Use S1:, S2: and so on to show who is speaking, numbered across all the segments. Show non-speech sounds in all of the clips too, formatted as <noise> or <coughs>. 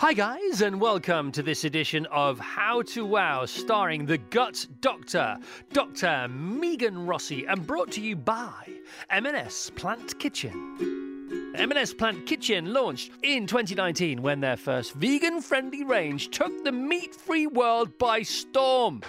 S1: Hi, guys, and welcome to this edition of How to Wow, starring the Gut Doctor, Dr. Megan Rossi, and brought to you by M&S Plant Kitchen. M&S Plant Kitchen launched in 2019 when their first vegan-friendly range took the meat-free world by storm.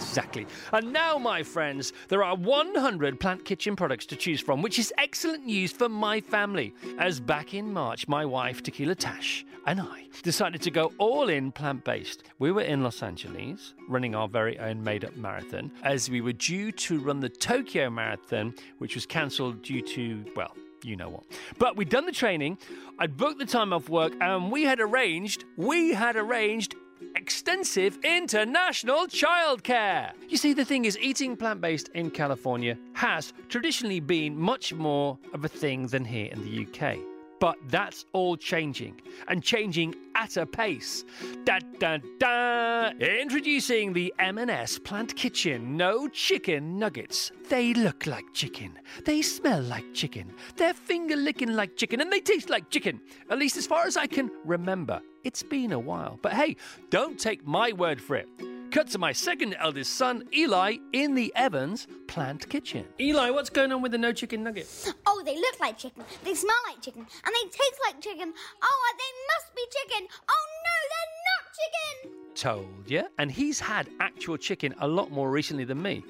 S1: Exactly. And now, my friends, there are 100 Plant Kitchen products to choose from, which is excellent news for my family. As back in March, my wife, Tequila Tash, and I decided to go all in plant based. We were in Los Angeles running our very own made up marathon as we were due to run the Tokyo Marathon, which was cancelled due to, well, you know what. But we'd done the training, I'd booked the time off work, and we had arranged, we had arranged extensive international childcare. You see, the thing is, eating plant based in California has traditionally been much more of a thing than here in the UK. But that's all changing, and changing at a pace. Da da da! Introducing the M&S Plant Kitchen No Chicken Nuggets. They look like chicken. They smell like chicken. They're finger licking like chicken, and they taste like chicken. At least as far as I can remember. It's been a while. But hey, don't take my word for it. Cut to my second eldest son, Eli, in the Evans Plant Kitchen. Eli, what's going on with the no chicken nugget?
S2: Oh, they look like chicken. They smell like chicken. And they taste like chicken. Oh, they must be chicken. Oh, no, they're not chicken.
S1: Told you. And he's had actual chicken a lot more recently than me.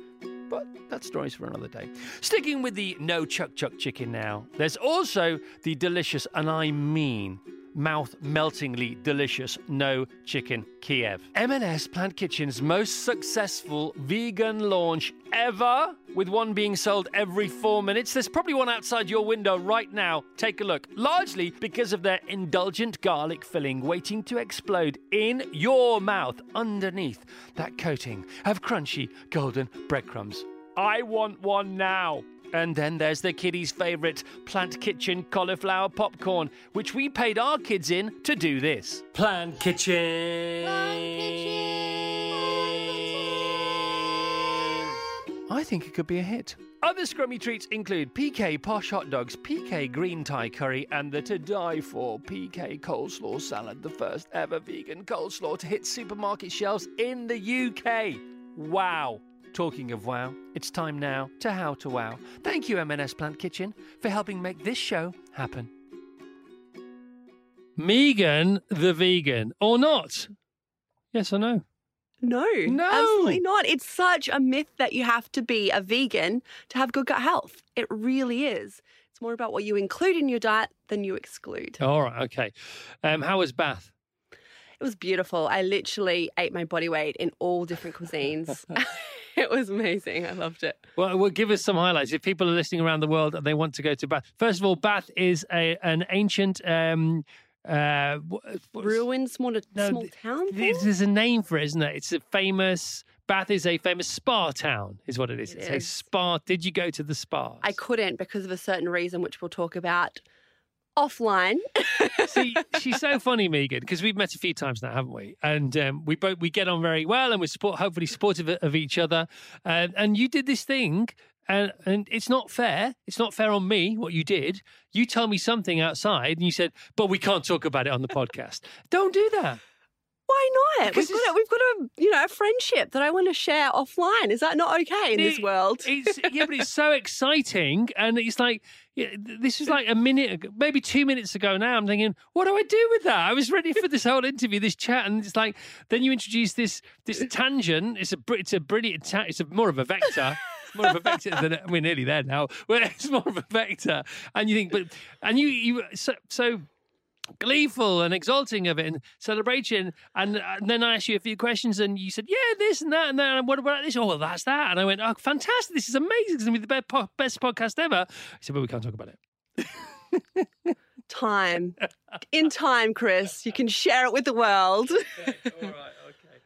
S1: But that story's for another day. Sticking with the no chuck chuck chicken now, there's also the delicious, and I mean mouth meltingly delicious no chicken Kiev. M&S Plant Kitchen's most successful vegan launch ever, with one being sold every four minutes. There's probably one outside your window right now. Take a look. Largely because of their indulgent garlic filling waiting to explode in your mouth underneath that coating of crunchy golden breadcrumbs. I want one now. And then there's the kiddies' favourite Plant Kitchen cauliflower popcorn, which we paid our kids in to do this. Plant Kitchen. I think it could be a hit. Other scrummy treats include PK Posh Hot Dogs, PK Green Thai Curry, and the to die for PK Coleslaw Salad, the first ever vegan coleslaw to hit supermarket shelves in the UK. Wow. Talking of wow, it's time now to How to Wow. Thank you, M&S Plant Kitchen, for helping make this show happen. Megan the vegan, or not? Yes or no?
S3: No,
S1: No.
S3: absolutely not. It's such a myth that you have to be a vegan to have good gut health. It really is. It's more about what you include in your diet than you exclude.
S1: All right, okay. Um, how was Bath?
S3: It was beautiful. I literally ate my body weight in all different cuisines. <laughs> <laughs> it was amazing. I loved it.
S1: Well, well, give us some highlights. If people are listening around the world and they want to go to Bath, first of all, Bath is a an ancient. Um, uh, wh- what's-
S3: Ruined small,
S1: No,
S3: small town.
S1: There's, a name for it, isn't it? It's a famous. Bath is a famous spa town, is what it is.
S3: It
S1: it's a spa. Did you go to the spa?
S3: I couldn't because of a certain reason, which we'll talk about offline. <laughs>
S1: See, she's so funny, Megan, because we've met a few times now, haven't we? And um, we both we get on very well, and we're support, hopefully supportive of, each other. Uh, and you did this thing, and and it's not fair. It's not fair on me what you did. You tell me something outside, and you said, "But we can't talk about it on the podcast." Don't do that.
S3: Why not? We've got, a, we've got a you know a friendship that I want to share offline. Is that not okay in this world?
S1: It's yeah, but it's so <laughs> exciting, and it's like yeah, this is like a minute, ago, maybe two minutes ago. Now I'm thinking, what do I do with that? I was ready for this whole interview, this chat, and it's like then you introduce this this tangent. It's a it's a brilliant. Ta- it's a, more of a vector. More of a vector than we're nearly there now. <laughs> Well, it's more of a vector, and you think, but and you you so so gleeful and exulting of it and celebration. And, uh, then I asked you a few questions, and you said, "Yeah, this and that and that." And what about this? Oh, well, that's that. And I went, "Oh, fantastic! This is amazing! It's gonna be the best, po- best podcast ever." I said, "But we can't talk about it." <laughs>
S3: time. In time, Chris. You can share it with the world. <laughs>
S1: All right.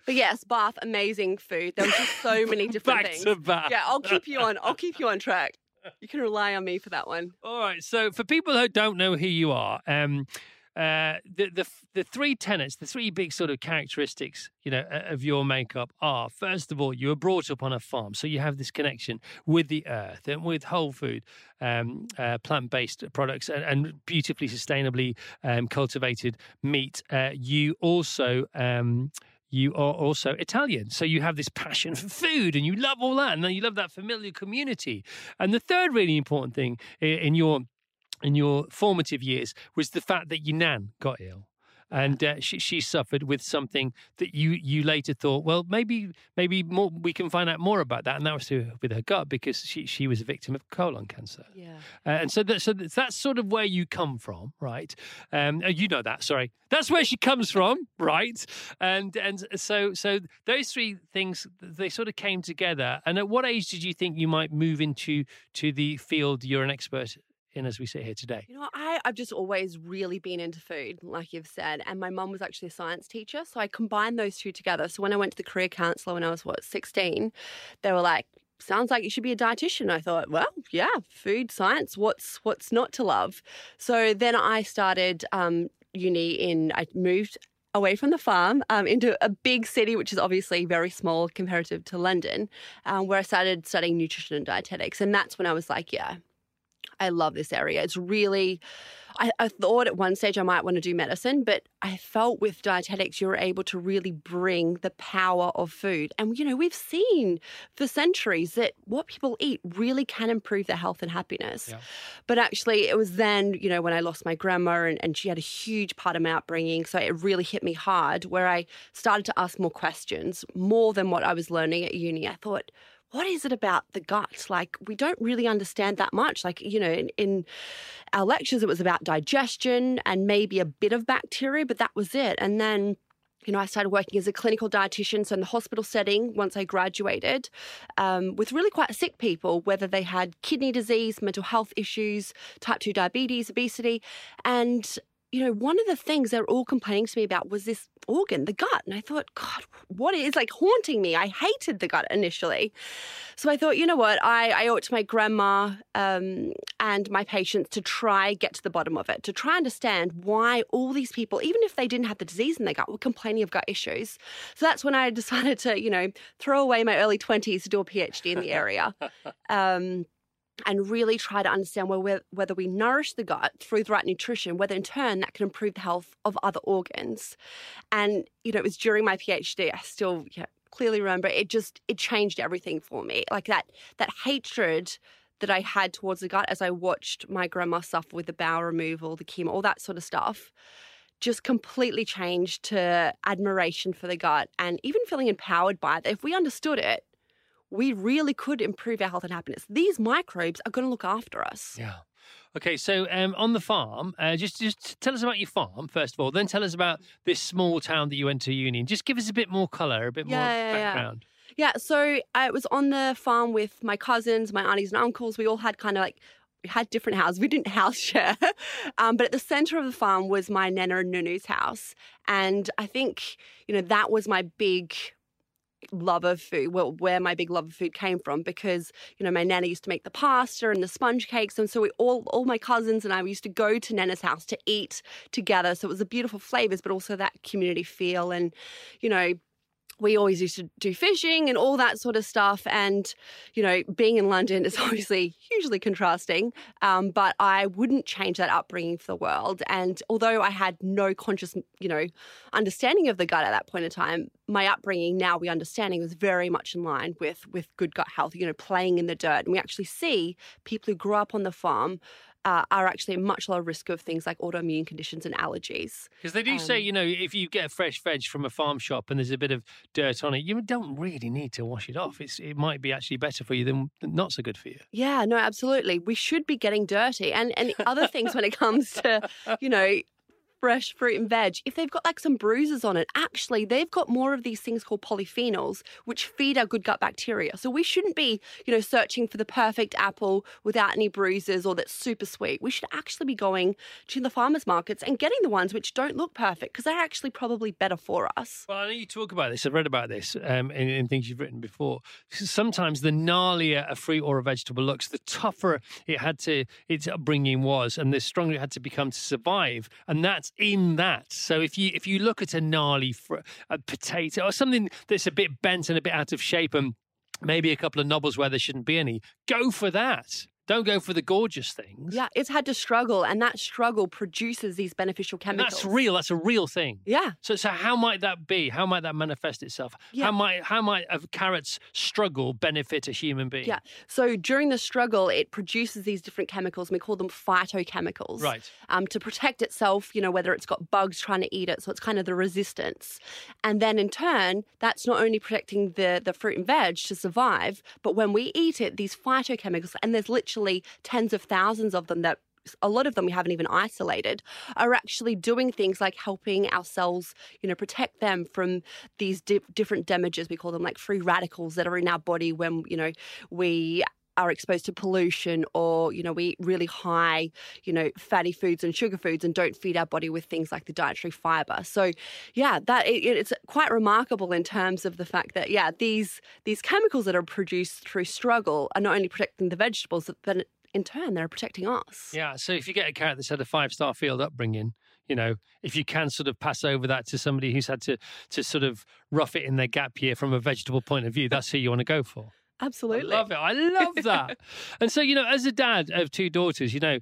S3: But yes, Bath, amazing food. There was just so <laughs> many different
S1: Back
S3: things.
S1: to back.
S3: Yeah, I'll keep you on. I'll keep you on track. You can rely on me for that one.
S1: All right. So, for people who don't know who you are, um, uh, the the the three tenets, the three big sort of characteristics, you know, of your makeup are first of all, you were brought up on a farm, so you have this connection with the earth and with whole food, um, uh, plant based products, and, and, beautifully sustainably um, cultivated meat. Uh, you also um, you are also Italian. So you have this passion for food and you love all that. And then you love that familiar community. And the third really important thing in your in your formative years was the fact that your nan got ill and uh, she, she suffered with something that you you later thought, well, maybe maybe more, we can find out more about that, and that was to, with her gut because she she was a victim of colon cancer.
S3: Yeah,
S1: uh, and so that, so that's sort of where you come from, right? Um, uh, you know that, sorry, that's where she comes from, <laughs> right? And and so so those three things they sort of came together. And at what age did you think you might move into to the field you're an expert in as we sit here today?
S3: You know, I, I've just always really been into food, like you've said. And my mum was actually a science teacher. So I combined those two together. So when I went to the career counselor when I was, what, 16, they were like, sounds like you should be a dietitian. I thought, well, yeah, food science. What's what's not to love? So then I started um, uni in. I moved away from the farm um, into a big city, which is obviously very small comparative to London, um, where I started studying nutrition and dietetics. And that's when I was like, yeah, I love this area. It's really, I, I, thought at one stage I might want to do medicine, but I felt with dietetics you were able to really bring the power of food. And, you know, we've seen for centuries that what people eat really can improve their health and happiness. Yeah. But actually, it was then, you know, when I lost my grandma and, and she had a huge part of my upbringing. So it really hit me hard where I started to ask more questions, more than what I was learning at uni. I thought, what is it about the gut? Like, we don't really understand that much. Like, you know, in, in, our lectures, it was about digestion and maybe a bit of bacteria, but that was it. And then, you know, I started working as a clinical dietitian, so in the hospital setting once I graduated, um, with really quite sick people, whether they had kidney disease, mental health issues, type 2 diabetes, obesity. And you know, one of the things they're all complaining to me about was this organ, the gut. And I thought, God, what is like haunting me? I hated the gut initially. So I thought, you know what? I, I owe it to my grandma um, and my patients to try get to the bottom of it, to try understand why all these people, even if they didn't have the disease in their gut, were complaining of gut issues. So that's when I <laughs> decided to, you know, throw away my early 20s to do a PhD in the area. <laughs> Um, and really try to understand whether we nourish the gut through the right nutrition, whether in turn that can improve the health of other organs. And, you know, it was during my PhD, I still yeah, clearly remember it just, it changed everything for me. Like that, that hatred that I had towards the gut as I watched my grandma suffer with the bowel removal, the chemo, all that sort of stuff just completely changed to admiration for the gut and even feeling empowered by it. If we understood it, we really could improve our health and happiness. These microbes are going to look after us.
S1: Yeah. Okay, so um, on the farm, uh, just just tell us about your farm first of all. Then tell us about this small town that you went to uni. And just give us a bit more color, a bit
S3: yeah,
S1: more
S3: yeah,
S1: background.
S3: Yeah. yeah so I was on the farm with my cousins, my aunties and uncles. We all had kind of like we had different houses. We didn't <laughs> house share, um, but at the center of the farm was my nana and nunu's house, and I think you know that was my big love of food, well, where my big love of food came from, because you know my nana used to make the pasta and the sponge cakes, and so we all all my cousins and I we used to go to Nana's house to eat together. So it was the beautiful flavors, but also that community feel, and you know we always used to do fishing and all that sort of stuff. And, you know, being in London is <laughs> obviously hugely contrasting, um, but I wouldn't change that upbringing for the world. And although I had no conscious, you know, understanding of the gut at that point in time, my upbringing now we understanding was very much in line with with good gut health. You know, playing in the dirt, and we actually see people who grew up on the farm uh, are actually a much lower risk of things like autoimmune conditions and allergies.
S1: Because they do um, say, you know, if you get a fresh veg from a farm shop and there's a bit of dirt on it, you don't really need to wash it off. It's, it might be actually better for you than not so good for you.
S3: Yeah, no, absolutely. We should be getting dirty and, and other things when it comes to, you know, fresh fruit and veg, if they've got like some bruises on it, actually they've got more of these things called polyphenols, which feed our good gut bacteria. So we shouldn't be, you know, searching for the perfect apple without any bruises or that's super sweet. We should actually be going to the farmers markets and getting the ones which don't look perfect because they're actually probably better for us.
S1: Well, I know you talk about this. I've read about this um, in, in things you've written before. Sometimes the gnarlier a fruit or a vegetable looks, the tougher it had to its upbringing was, and the stronger it had to become to survive. And that's in that. So if you if you look at a gnarly fr- a potato or something that's a bit bent and a bit out of shape and maybe a couple of knobbles where there shouldn't be any, go for that. Don't go for the gorgeous things.
S3: Yeah, it's had to struggle, and that struggle produces these beneficial
S1: And
S3: chemicals.
S1: that's real. That's a real thing.
S3: Yeah.
S1: So, so how might that be? How might that manifest itself?
S3: Yeah.
S1: How might how might a carrot's struggle benefit a human being?
S3: Yeah. So during the struggle, it produces these different chemicals. And we call them phytochemicals.
S1: Right.
S3: Um, to protect itself, you know, whether it's got bugs trying to eat it. So it's kind of the resistance. And then in turn, that's not only protecting the, the fruit and veg to survive, but when we eat it, these phytochemicals, and there's literally tens of thousands of them that a lot of them we haven't even isolated are actually doing things like helping our cells you know protect them from these di- different damages we call them like free radicals that are in our body when you know we are exposed to pollution or you know we eat really high you know fatty foods and sugar foods and don't feed our body with things like the dietary fiber so yeah that it, it's quite remarkable in terms of the fact that yeah these these chemicals that are produced through struggle are not only protecting the vegetables but in turn they're protecting us
S1: Yeah. So if you get a carrot that's had a five star field upbringing, you know, if you can sort of pass over that to somebody who's had to to sort of rough it in their gap year from a vegetable point of view, that's who you want to go for.
S3: Absolutely
S1: I love it. I love that. <laughs> and so, you know, as a dad of two daughters, you know,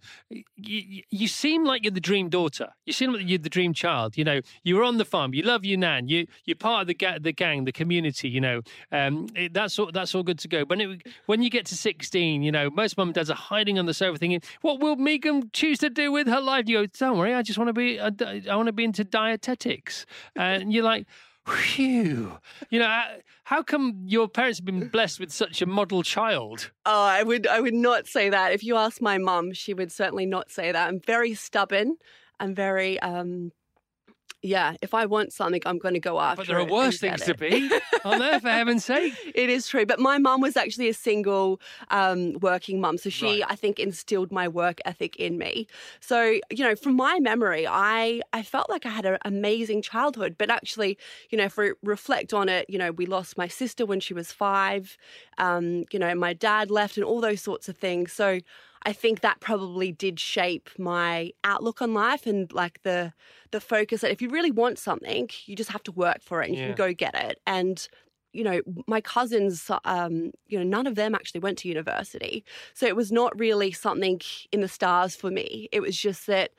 S1: you, you seem like you're the dream daughter. You seem like you're the dream child. You know, you were on the farm. You love your nan. You you're part of the ga- the gang, the community. You know, um, it, that's all that's all good to go. When when you get to sixteen, you know, most mum and dads are hiding on the sofa thinking, "What will Megan choose to do with her life?" You go, "Don't worry, I just want to be I, I want to be into dietetics," and you're like. Phew. You know, how- come your parents have been blessed with such a model child?
S3: Oh, I would I would not say that. If you ask my mum, she would certainly not say that. I'm very stubborn. I'm very um yeah, if I want something, I'm going to go after it.
S1: But there are worse things to be, <laughs> aren't there, for heaven's sake?
S3: It is true. But my mum was actually a single um, working mum. So she,
S1: Right.
S3: I think, instilled my work ethic in me. So, you know, from my memory, I, I felt like I had an amazing childhood. But actually, you know, if we reflect on it, you know, we lost my sister when she was five. Um, you know, my dad left and all those sorts of things. So I think that probably did shape my outlook on life and like the the focus that if you really want something, you just have to work for it and you can go get it. And you know, my cousins, um, you know, none of them actually went to university. So it was not really something in the stars for me. It was just that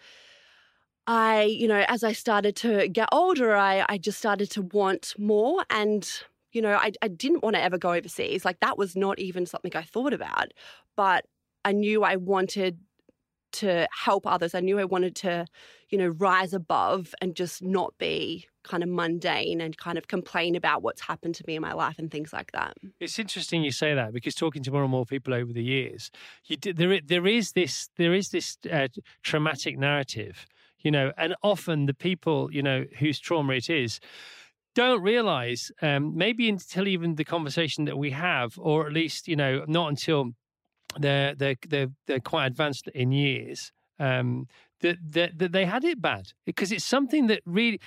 S3: I, you know, as I started to get older, I, I just started to want more. And, you know, I, I didn't want to ever go overseas. Like that was not even something I thought about. But I knew I wanted to help others. I knew I wanted to, you know, rise above and just not be kind of mundane and kind of complain about what's happened to me in my life and things like that.
S1: It's interesting you say that because talking to more and more people over the years, you there there is this there is this uh, traumatic narrative, you know, and often the people you know whose trauma it is don't realize um, maybe until even the conversation that we have, or at least you know not until they're they're they're, they're quite advanced in years. Um, that, that that they had it bad because it's something that really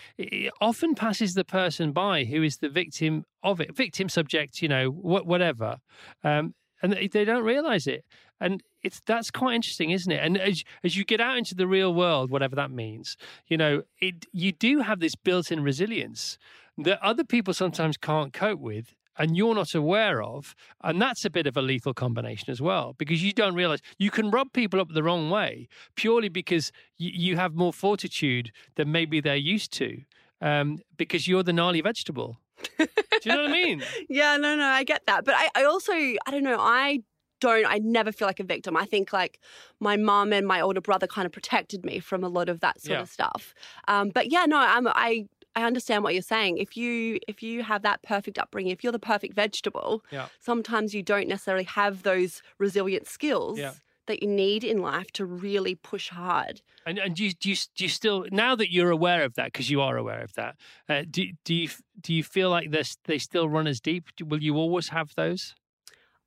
S1: often passes the person by who is the victim of it, victim subject, you know, wh- whatever, um, and they, don't realize it, and it's that's quite interesting, isn't it? And as as you get out into the real world, whatever that means, you know, it you do have this built-in resilience that other people sometimes can't cope with and you're not aware of. And that's a bit of a lethal combination as well, because you don't realize you can rub people up the wrong way purely because you, you have more fortitude than maybe they're used to, um, because you're the gnarly vegetable. <laughs> Do you know what I mean?
S3: Yeah, no, no, I get that. But I, I also, I don't know, I don't, I never feel like a victim. I think like my mum and my older brother kind of protected me from a lot of that sort
S1: Yeah.
S3: of stuff. Um, but yeah, no, I'm, I, I understand what you're saying. If you if you have that perfect upbringing, if you're the perfect vegetable,
S1: Yeah.
S3: sometimes you don't necessarily have those resilient skills
S1: Yeah.
S3: that you need in life to really push hard.
S1: And and do you, do you do you still now that you're aware of that because you are aware of that? Uh, do do you do you feel like this they still run as deep? Will you always have those?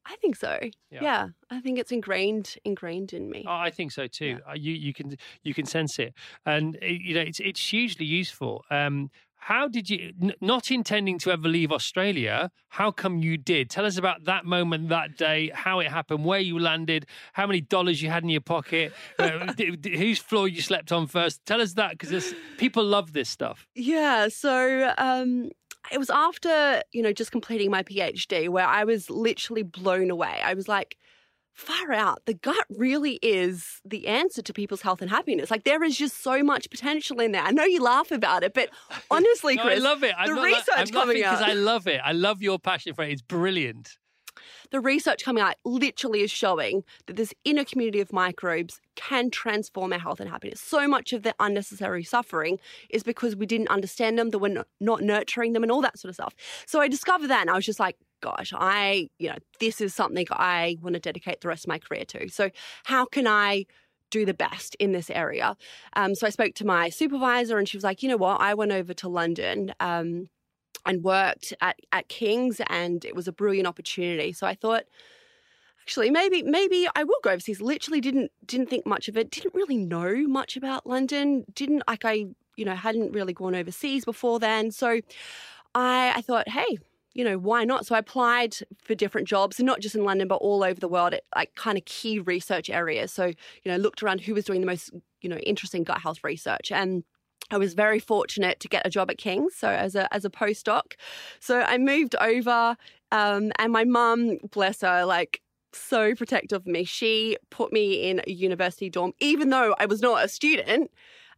S3: I think so.
S1: Yeah.
S3: Yeah, I think it's ingrained ingrained in me.
S1: Oh, I think so too. Uh, You you can you can sense it, and uh, you know it's it's hugely useful. Um, how did you, n- not intending to ever leave Australia, how come you did? Tell us about that moment, that day, how it happened, where you landed, how many dollars you had in your pocket, uh, d- d- whose floor you slept on first. Tell us that because people love this stuff.
S3: Yeah. So um, it was after, you know, just completing my PhD where I was literally blown away. I was like, far out. The gut really is the answer to people's health and happiness. Like there is just so much potential in there. I know you laugh about it, but <laughs> honestly,
S1: No,
S3: Chris,
S1: I love it. I'm
S3: the research
S1: I'm
S3: coming
S1: because. I love it. I love your passion for it. It's brilliant.
S3: The research coming out literally is showing that this inner community of microbes can transform our health and happiness. So much of the unnecessary suffering is because we didn't understand them, that we're not, nurturing them, and all that sort of stuff. So I discovered that, and I was just like, gosh, I, you know, this is something I want to dedicate the rest of my career to. So how can I do the best in this area? Um, so I spoke to my supervisor, and she was like, you know what, I went over to London. Um, and worked at, at King's, and it was a brilliant opportunity. So I thought, actually, maybe maybe I will go overseas. Literally, didn't didn't think much of it. Didn't really know much about London. Didn't like I you know hadn't really gone overseas before then. So I I thought, hey. You know, why not? So I applied for different jobs, and not just in London, but all over the world at like kind of key research areas. So, you know, looked around who was doing the most, you know, interesting gut health research. And I was very fortunate to get a job at King's, so as a as a postdoc. So I moved over, um, and my mum, bless her, like so protective of me. She put me in a university dorm, even though I was not a student.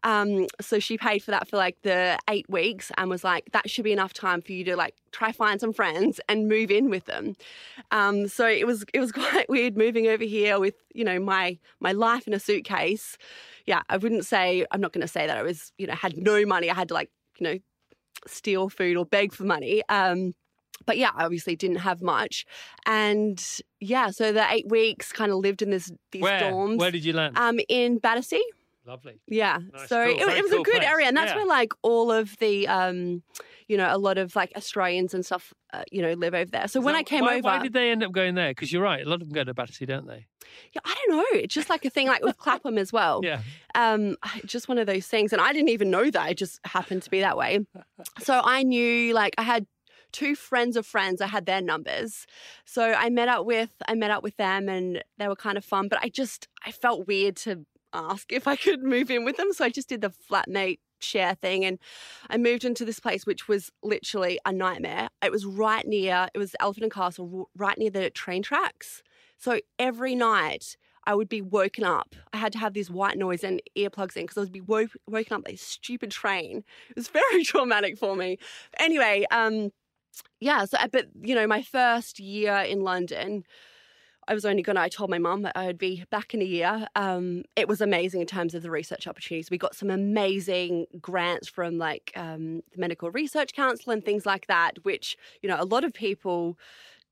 S3: Um, so she paid for that for like the eight weeks and was like, that should be enough time for you to like try find some friends and move in with them. Um, so it was it was <laughs> quite weird moving over here with you know my my life in a suitcase. Yeah, I wouldn't say I'm not going to say that I was you know had no money. I had to like you know steal food or beg for money. Um, but yeah, I obviously didn't have much, and yeah, so the eight weeks kind of lived in this these
S1: Where?
S3: dorms.
S1: Where did you land?
S3: um, in Battersea.
S1: Lovely.
S3: Yeah.
S1: Nice,
S3: so
S1: cool,
S3: it, it was
S1: cool
S3: a good
S1: place.
S3: area, and that's
S1: Yeah.
S3: where like all of the, um, you know, a lot of like Australians and stuff, uh, you know, live over there. So when I came
S1: why,
S3: over,
S1: why did they end up going there? Because you're right, a lot of them go to Battersea, don't they?
S3: yeah, I don't know. It's just like a thing, like with Clapham as well. <laughs>
S1: Yeah.
S3: Um, just one of those things, and I didn't even know that. It just happened to be that way. So I knew, like, I had two friends of friends. I had their numbers, so I met up with I met up with them, and they were kind of fun. But I just I felt weird to ask if I could move in with them, so I just did the flatmate share thing and I moved into this place which was literally a nightmare. It was right near it was Elephant and Castle right near the train tracks. So every night I would be woken up. I had to have this white noise and earplugs in because I would be woke, woken up by stupid train. It was <laughs> very traumatic for me. Anyway, um, yeah. So, but you know, my first year in London, I was only gonna. I told my mum that I would be back in a year. Um, it was amazing in terms of the research opportunities. We got some amazing grants from like um, the Medical Research Council and things like that, which you know a lot of people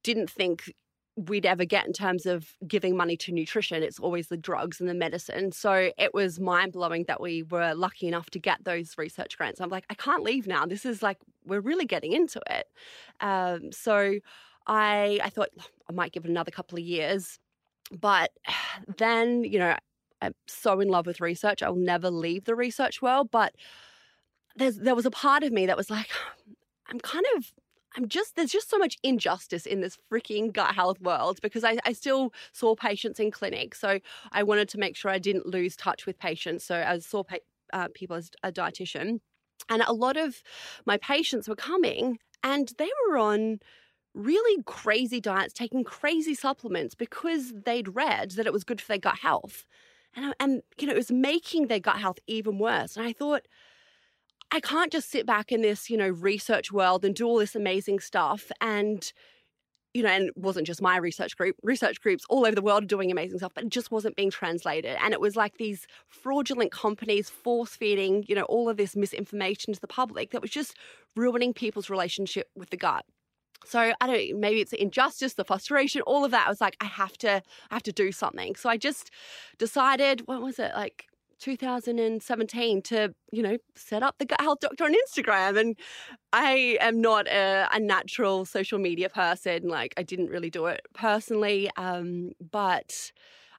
S3: didn't think we'd ever get in terms of giving money to nutrition. It's always the drugs and the medicine. So it was mind blowing that we were lucky enough to get those research grants. I'm like, I can't leave now. This is like, we're really getting into it. Um, so I, I thought I might give it another couple of years. But <sighs> then, you know, I'm so in love with research. I'll never leave the research world. But there was a part of me that was like, <sighs> I'm kind of I'm just there's just so much injustice in this freaking gut health world because I, I still saw patients in clinic, so I wanted to make sure I didn't lose touch with patients. So I saw pa- uh, people as a dietitian, and a lot of my patients were coming and they were on really crazy diets, taking crazy supplements because they'd read that it was good for their gut health, and and you know it was making their gut health even worse. And I thought. I can't just sit back in this, you know, research world and do all this amazing stuff and you know, and it wasn't just my research group, research groups all over the world are doing amazing stuff, but it just wasn't being translated. And it was like these fraudulent companies force feeding, you know, all of this misinformation to the public that was just ruining people's relationship with the gut. So I don't maybe it's the injustice, the frustration, all of that. I was like, I have to, I have to do something. So I just decided, what was it, like 2017 to, you know, set up the Gut Health Doctor on Instagram. And I am not a, a natural social media person. Like, I didn't really do it personally. Um, but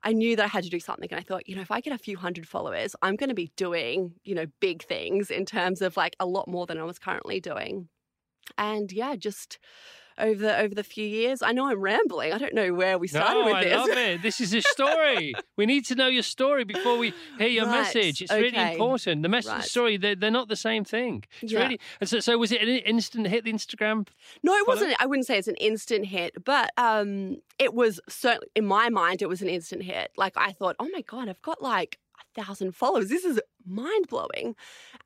S3: I knew that I had to do something. And I thought, you know, if I get a few hundred followers, I'm going to be doing, you know, big things in terms of like a lot more than I was currently doing. And yeah, just over the over the few years. I know I'm rambling. I don't know where we started
S1: no,
S3: with
S1: I
S3: this.
S1: I love it. This is a story. <laughs> we need to know your story before we hear your
S3: Right,
S1: message. It's really important. The message
S3: Right.
S1: story, they're, they're not the same thing. It's
S3: Yeah.
S1: really. and So, so was it an instant hit the Instagram?
S3: No, it
S1: Follow?
S3: wasn't. I wouldn't say it's an instant hit, but um, it was certainly in my mind. It was an instant hit. Like I thought, oh my god, I've got like a thousand followers. This is mind blowing.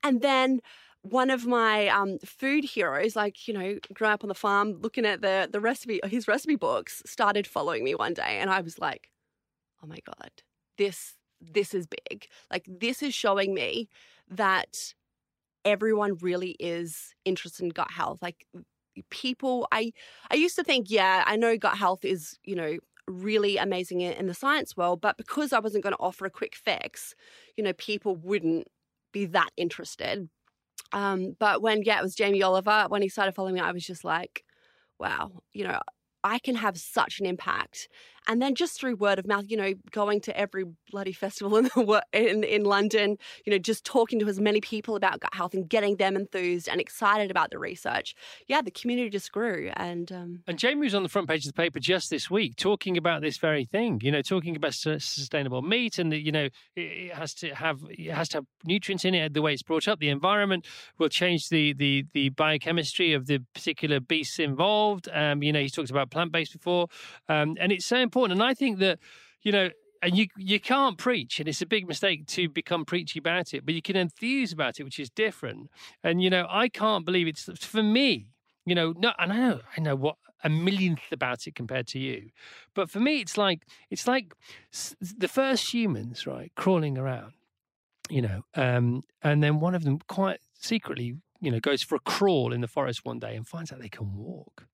S3: And then one of my um, food heroes, like you know, growing up on the farm, looking at the the recipe, his recipe books, started following me one day, and I was like, oh my god, this this is big. Like this is showing me that everyone really is interested in gut health. Like people i i used to think yeah i know gut health is you know really amazing in, in the science world but because i wasn't going to offer a quick fix you know people wouldn't be that interested um but when yeah it was jamie oliver when he started following me i was just like wow you know i can have such an impact and then just through word of mouth you know going to every bloody festival in the in in london you know just talking to as many people about gut health and getting them enthused and excited about the research yeah the community just grew and um
S1: And Jamie was on the front page of the paper just this week talking about this very thing. You know, talking about sustainable meat and that you know it, it has to have it has to have nutrients in it. The way it's brought up, the environment will change the the the biochemistry of the particular beasts involved. Um, you know, he's talked about plant based before, um, and it's so important. And I think that you know. And you you can't preach, and it's a big mistake to become preachy about it. But you can enthuse about it, which is different. And you know, I can't believe it's for me you know no and i know i know what a millionth about it compared to you but for me it's like it's like the first humans right crawling around you know um and then one of them quite secretly you know goes for a crawl in the forest one day and finds out they can walk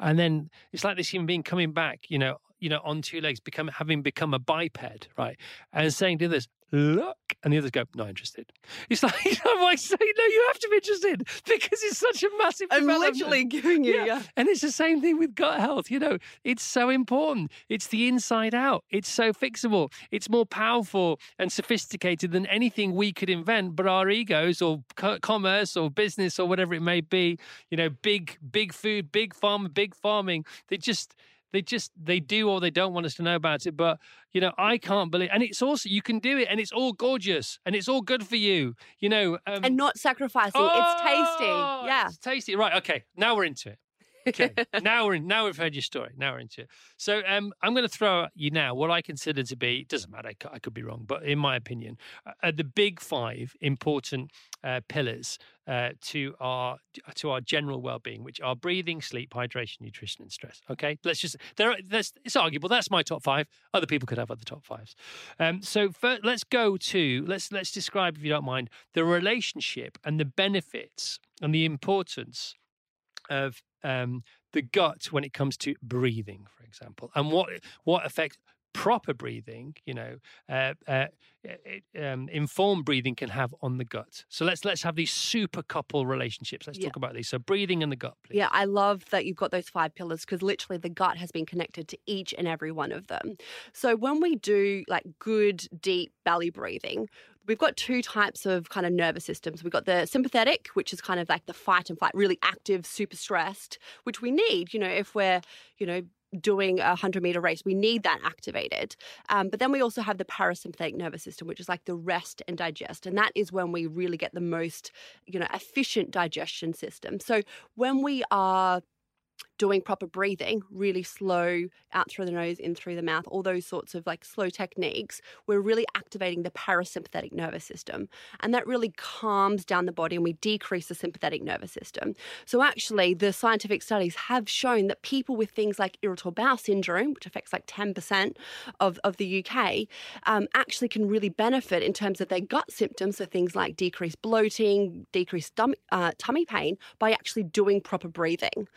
S1: and then it's like this human being coming back you know you know on two legs become having become a biped right and saying to this, look and the others go not interested it's <laughs> like i'm like saying no you have to be interested because it's such a massive
S3: i'm literally giving you
S1: Yeah.
S3: yeah.
S1: And it's the same thing with gut health. You know, it's so important. It's the inside out. It's so fixable. It's more powerful and sophisticated than anything we could invent. But our egos or co- commerce or business or whatever it may be, you know, big, big food, big farm, big farming, they just, they just, they do or they don't want us to know about it. But, you know, I can't believe, and it's also, you can do it and it's all gorgeous and it's all good for you, you know. Um,
S3: and not sacrificing it's tasty
S1: Oh,
S3: yeah
S1: It's tasty. Right. Okay. Now we're into it. Okay. <laughs> now we're in, now we've heard your story. Now we're into it. So um, I'm going to throw at you now what I consider to be. It doesn't matter. I could be wrong, but in my opinion, uh, the big five important uh, pillars uh, to our to our general well-being, which are breathing, sleep, hydration, nutrition, and stress. Okay. Let's just there. Are, that's it's arguable. That's my top five. Other people could have other top fives. Um, so fir- let's go to let's let's describe, if you don't mind, the relationship and the benefits and the importance of um, the gut when it comes to breathing, for example, and what what effect proper breathing, you know, uh, uh, um, informed breathing can have on the gut. So let's let's have these super couple relationships. Let's
S3: Yeah.
S1: talk about these. So breathing and the gut, please.
S3: Yeah, I love that you've got those five pillars because literally the gut has been connected to each and every one of them. So when we do like good, deep belly breathing, we've got two types of kind of nervous systems. We've got the sympathetic, which is kind of like the fight and flight, really active, super stressed, which we need, you know, if we're, you know, doing a 100 meter race we need that activated um, but then we also have the parasympathetic nervous system which is like the rest and digest and that is when we really get the most you know efficient digestion system. So when we are doing proper breathing, really slow out through the nose, in through the mouth, all those sorts of like slow techniques, we're really activating the parasympathetic nervous system. And that really calms down the body and we decrease the sympathetic nervous system. So, actually, the scientific studies have shown that people with things like irritable bowel syndrome, which affects like 10% of, of the UK, um, actually can really benefit in terms of their gut symptoms. So, things like decreased bloating, decreased uh, tummy pain by actually doing proper breathing.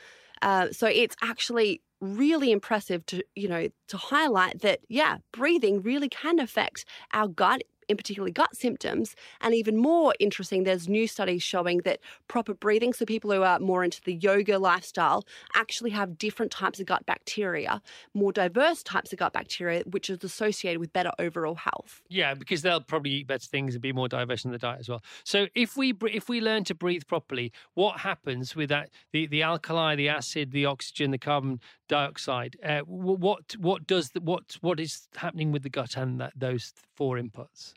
S3: Uh, so it's actually really impressive to you know to highlight that yeah breathing really can affect our gut in particular gut symptoms. And even more interesting, there's new studies showing that proper breathing, so people who are more into the yoga lifestyle, actually have different types of gut bacteria, more diverse types of gut bacteria, which is associated with better overall health.
S1: Yeah, because they'll probably eat better things and be more diverse in the diet as well. So if we if we learn to breathe properly, what happens with that the, the alkali, the acid, the oxygen, the carbon dioxide? Uh, what what does the, what what is happening with the gut and that, those four inputs?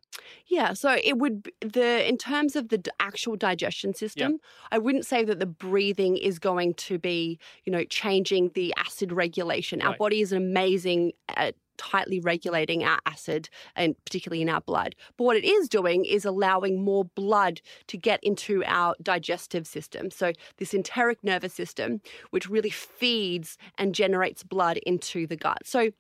S3: Yeah, so it would the in terms of the actual digestion system, yep. I wouldn't say that the breathing is going to be, you know, changing the acid regulation. Right. Our body is amazing at tightly regulating our acid and particularly in our blood. But what it is doing is allowing more blood to get into our digestive system. So, this enteric nervous system, which really feeds and generates blood into the gut. So,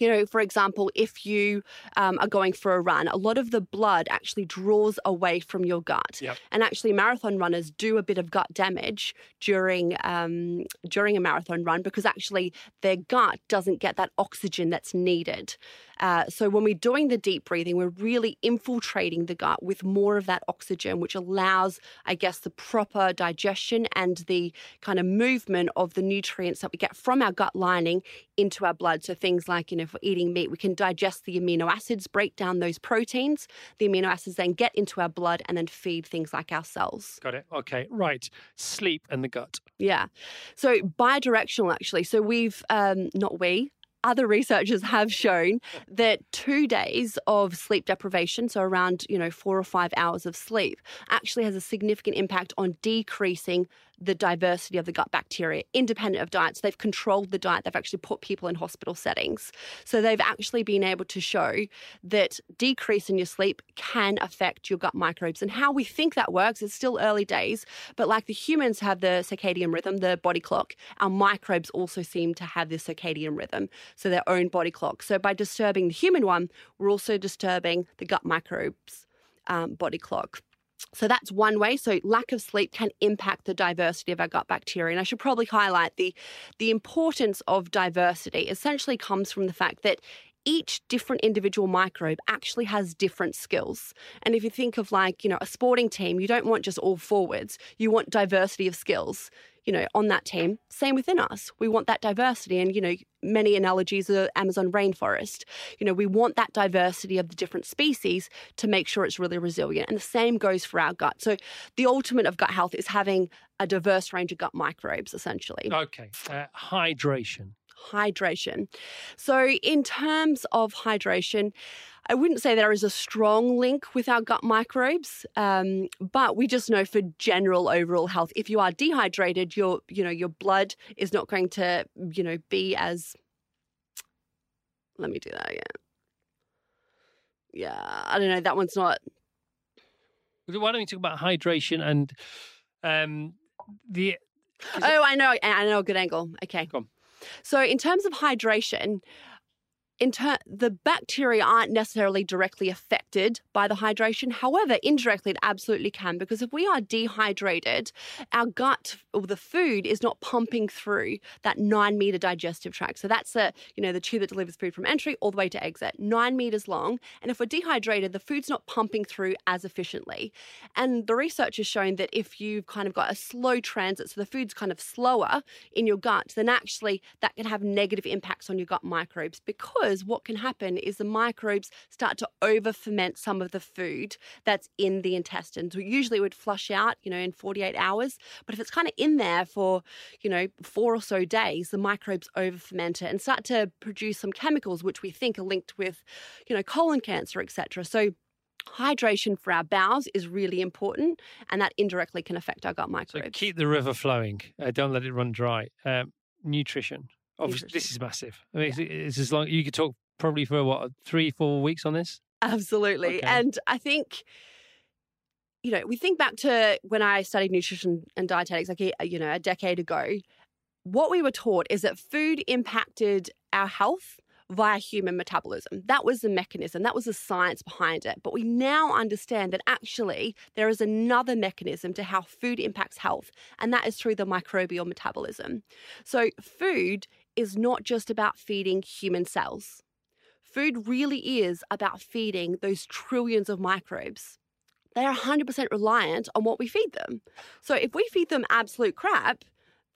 S3: you know, for example, if you um, are going for a run, a lot of the blood actually draws away from your gut,
S1: yep.
S3: and actually, marathon runners do a bit of gut damage during um, during a marathon run because actually their gut doesn't get that oxygen that's needed. Uh, so when we're doing the deep breathing, we're really infiltrating the gut with more of that oxygen, which allows, I guess, the proper digestion and the kind of movement of the nutrients that we get from our gut lining into our blood. So things like, you know, for eating meat, we can digest the amino acids, break down those proteins. The amino acids then get into our blood and then feed things like our cells.
S1: Got it. Okay. Right. Sleep and the gut.
S3: Yeah. So bidirectional, actually. So we've, um, not we, other researchers have shown that two days of sleep deprivation, so around you know four or five hours of sleep, actually has a significant impact on decreasing the diversity of the gut bacteria, independent of diets. They've controlled the diet. They've actually put people in hospital settings. So they've actually been able to show that decrease in your sleep can affect your gut microbes. And how we think that works is still early days, but like the humans have the circadian rhythm, the body clock, our microbes also seem to have the circadian rhythm, so their own body clock. So by disturbing the human one, we're also disturbing the gut microbes. Um, body clock. So that's one way. So lack of sleep can impact the diversity of our gut bacteria. And I should probably highlight the the importance of diversity essentially comes from the fact that each different individual microbe actually has different skills. And if you think of like, you know, a sporting team, you don't want just all forwards. You want diversity of skills you know, on that team. Same within us. We want that diversity. And, you know, many analogies are Amazon rainforest. You know, we want that diversity of the different species to make sure it's really resilient. And the same goes for our gut. So the ultimate of gut health is having a diverse range of gut microbes, essentially.
S1: Okay. Uh, hydration.
S3: Hydration. So, in terms of hydration, I wouldn't say there is a strong link with our gut microbes, um, but we just know for general overall health, if you are dehydrated, your you know your blood is not going to you know be as. Let me do that again. Yeah, I don't know. That one's not.
S1: Why don't we talk about hydration and um, the?
S3: Oh, I know. I know a good angle. Okay. So, in terms of hydration, ter- the bacteria aren't necessarily directly affected by the hydration. However, indirectly it absolutely can because if we are dehydrated, our gut or the food is not pumping through that nine meter digestive tract. So that's the you know the tube that delivers food from entry all the way to exit, nine meters long. And if we're dehydrated, the food's not pumping through as efficiently. And the research has shown that if you've kind of got a slow transit, so the food's kind of slower in your gut, then actually that can have negative impacts on your gut microbes because because what can happen is the microbes start to over ferment some of the food that's in the intestines. We usually would flush out, you know, in 48 hours, but if it's kind of in there for, you know, four or so days, the microbes over ferment it and start to produce some chemicals which we think are linked with, you know, colon cancer, etc. So hydration for our bowels is really important and that indirectly can affect our gut microbes.
S1: So keep the river flowing. Uh, don't let it run dry. Um, nutrition. Obviously, this is massive. I mean, yeah. it's, it's as long you could talk probably for what three, four weeks on this.
S3: Absolutely, okay. and I think you know we think back to when I studied nutrition and dietetics, like you know a decade ago. What we were taught is that food impacted our health via human metabolism. That was the mechanism, that was the science behind it. But we now understand that actually there is another mechanism to how food impacts health, and that is through the microbial metabolism. So, food is not just about feeding human cells. food really is about feeding those trillions of microbes. They are 100% reliant on what we feed them. So if we feed them absolute crap,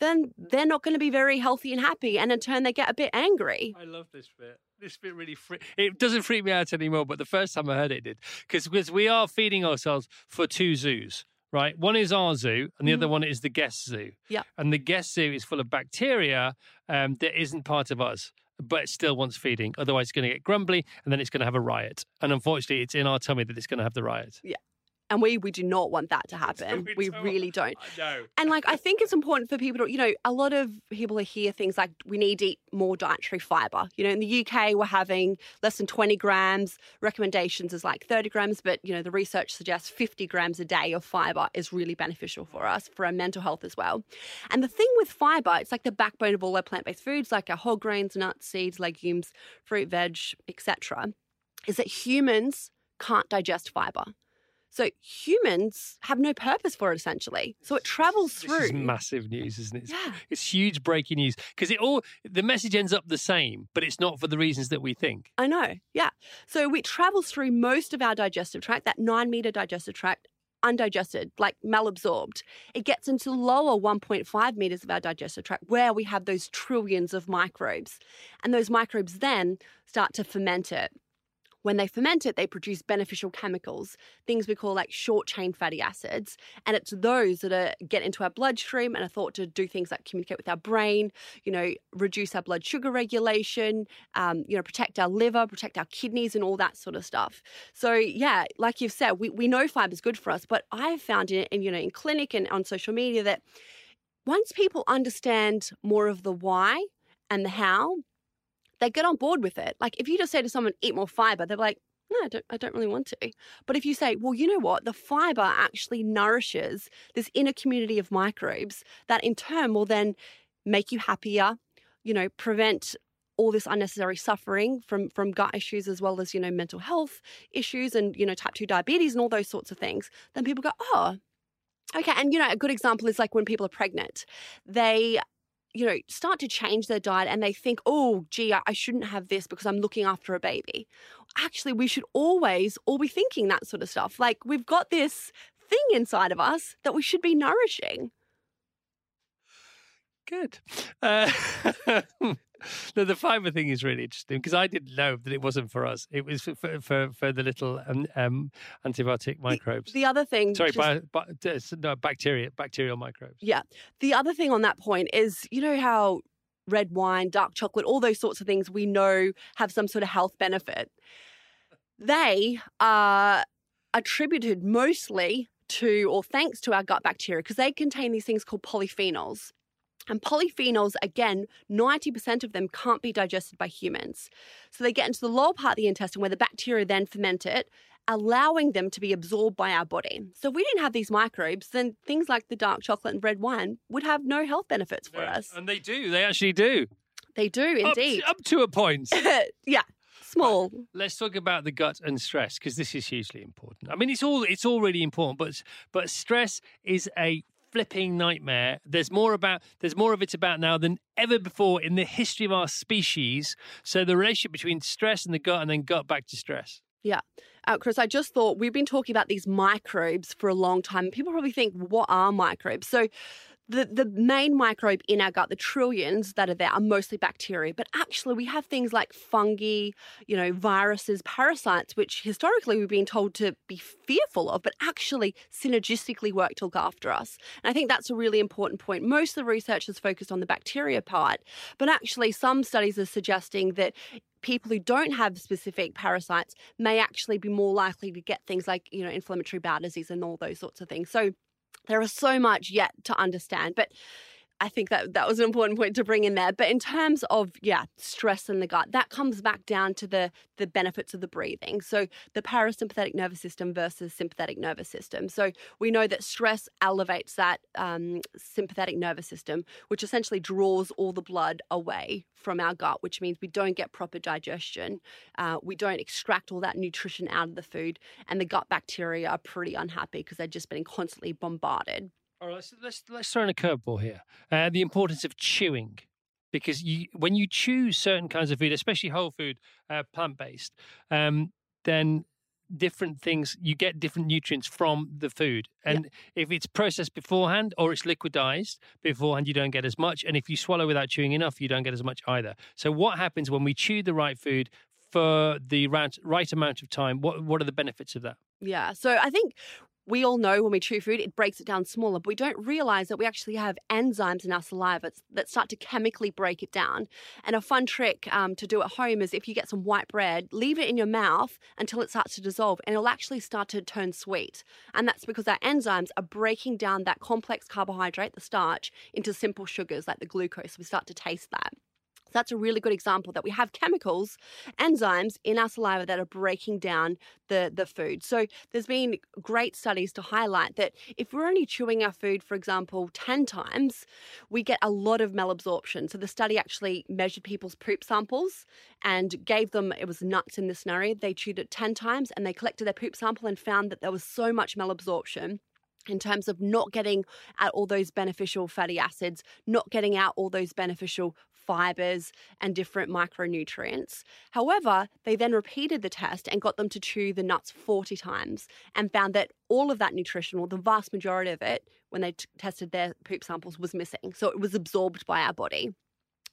S3: then they're not going to be very healthy and happy. And in turn, they get a bit angry.
S1: I love this bit. This bit really free. It doesn't freak me out anymore, but the first time I heard it, it did because we are feeding ourselves for two zoos. Right, one is our zoo, and the mm. other one is the guest zoo.
S3: Yeah,
S1: and the guest zoo is full of bacteria um, that isn't part of us but it still wants feeding. Otherwise, it's going to get grumbly and then it's going to have a riot. And unfortunately, it's in our tummy that it's going to have the riot.
S3: Yeah. And we we do not want that to <laughs> happen. we, we really don't. And like I think it's important for people to, you know, a lot of people are hear things like we need to eat more dietary fiber. You know, in the UK we're having less than 20 grams. Recommendations is like 30 grams, but you know, the research suggests 50 grams a day of fiber is really beneficial for us, for our mental health as well. And the thing with fiber, it's like the backbone of all our plant-based foods, like our whole grains, nuts, seeds, legumes, fruit, veg, etc., is that humans can't digest fiber. So humans have no purpose for it essentially. So it travels through.
S1: This is massive news, isn't it? It's,
S3: yeah.
S1: it's huge breaking news because it all the message ends up the same, but it's not for the reasons that we think.
S3: I know. Yeah. So it travels through most of our digestive tract, that nine meter digestive tract, undigested, like malabsorbed. It gets into lower 1.5 meters of our digestive tract where we have those trillions of microbes. And those microbes then start to ferment it. When they ferment it, they produce beneficial chemicals, things we call like short chain fatty acids. And it's those that are, get into our bloodstream and are thought to do things like communicate with our brain, you know, reduce our blood sugar regulation, um, you know, protect our liver, protect our kidneys, and all that sort of stuff. So, yeah, like you've said, we, we know fiber is good for us, but I've found in, in, you know, in clinic and on social media that once people understand more of the why and the how, they get on board with it. Like if you just say to someone, eat more fiber, they're like, no, I don't, I don't really want to. But if you say, well, you know what? The fiber actually nourishes this inner community of microbes that in turn will then make you happier, you know, prevent all this unnecessary suffering from from gut issues as well as you know mental health issues and you know type 2 diabetes and all those sorts of things then people go oh okay and you know a good example is like when people are pregnant they you know, start to change their diet and they think, oh, gee, I shouldn't have this because I'm looking after a baby. Actually, we should always all be thinking that sort of stuff. Like, we've got this thing inside of us that we should be nourishing.
S1: Good. Uh, <laughs> no, the fiber thing is really interesting because I didn't know that it wasn't for us. It was for for, for, the little um, um, antibiotic microbes.
S3: The, the other thing,
S1: sorry, just, bi, bi, no, bacteria, bacterial microbes.
S3: Yeah. The other thing on that point is, you know how red wine, dark chocolate, all those sorts of things we know have some sort of health benefit. They are attributed mostly to or thanks to our gut bacteria because they contain these things called polyphenols. And polyphenols, again, 90% of them can't be digested by humans. So they get into the lower part of the intestine where the bacteria then ferment it, allowing them to be absorbed by our body. So if we didn't have these microbes, then things like the dark chocolate and red wine would have no health benefits for yeah, us.
S1: And they do, they actually do.
S3: They do indeed.
S1: Up, up to a point. <laughs>
S3: yeah small.
S1: Right. Let's talk about the gut and stress because this is hugely important. I mean, it's all it's all really important, but but stress is a flipping nightmare. There's more about there's more of it about now than ever before in the history of our species. So the relationship between stress and the gut and then gut back to stress.
S3: Yeah. Uh, Chris, I just thought we've been talking about these microbes for a long time. People probably think, what are microbes? So the, the main microbe in our gut, the trillions that are there, are mostly bacteria. But actually, we have things like fungi, you know, viruses, parasites, which historically we've been told to be fearful of, but actually synergistically work to look after us. And I think that's a really important point. Most of the research is focused on the bacteria part, but actually, some studies are suggesting that people who don't have specific parasites may actually be more likely to get things like, you know, inflammatory bowel disease and all those sorts of things. So there is so much yet to understand, but I think that that was an important point to bring in there. But in terms of yeah, stress in the gut, that comes back down to the the benefits of the breathing. So the parasympathetic nervous system versus sympathetic nervous system. So we know that stress elevates that um, sympathetic nervous system, which essentially draws all the blood away from our gut, which means we don't get proper digestion. Uh, we don't extract all that nutrition out of the food, and the gut bacteria are pretty unhappy because they're just being constantly bombarded.
S1: All right, let's let's, let's throw in a curveball here. Uh, the importance of chewing. because you when you choose certain kinds of food, especially whole food, uh, plant based, um, then different things you get different nutrients from the food and if it's processed beforehand or it's liquidized beforehand you don't get as much and if you swallow without chewing enough you don't get as much either so what happens when we chew the right food for the right, right amount of time what what are the benefits of that
S3: Yeah. So I think we all know when we chew food, it breaks it down smaller, but we don't realize that we actually have enzymes in our saliva that start to chemically break it down. And a fun trick um, to do at home is if you get some white bread, leave it in your mouth until it starts to dissolve and it'll actually start to turn sweet. And that's because our enzymes are breaking down that complex carbohydrate, the starch, into simple sugars like the glucose. We start to taste that. So that's a really good example that we have chemicals, enzymes in our saliva that are breaking down the, the food. So there's been great studies to highlight that if we're only chewing our food, for example, 10 times, we get a lot of malabsorption. So the study actually measured people's poop samples and gave them, it was nuts in this scenario, they chewed it 10 times and they collected their poop sample and found that there was so much malabsorption in terms of not getting out all those beneficial fatty acids, not getting out all those beneficial fibers and different micronutrients. However, they then repeated the test and got them to chew the nuts 40 times and found that all of that nutritional, the vast majority of it, when they t- tested their poop samples, was missing. So it was absorbed by our body.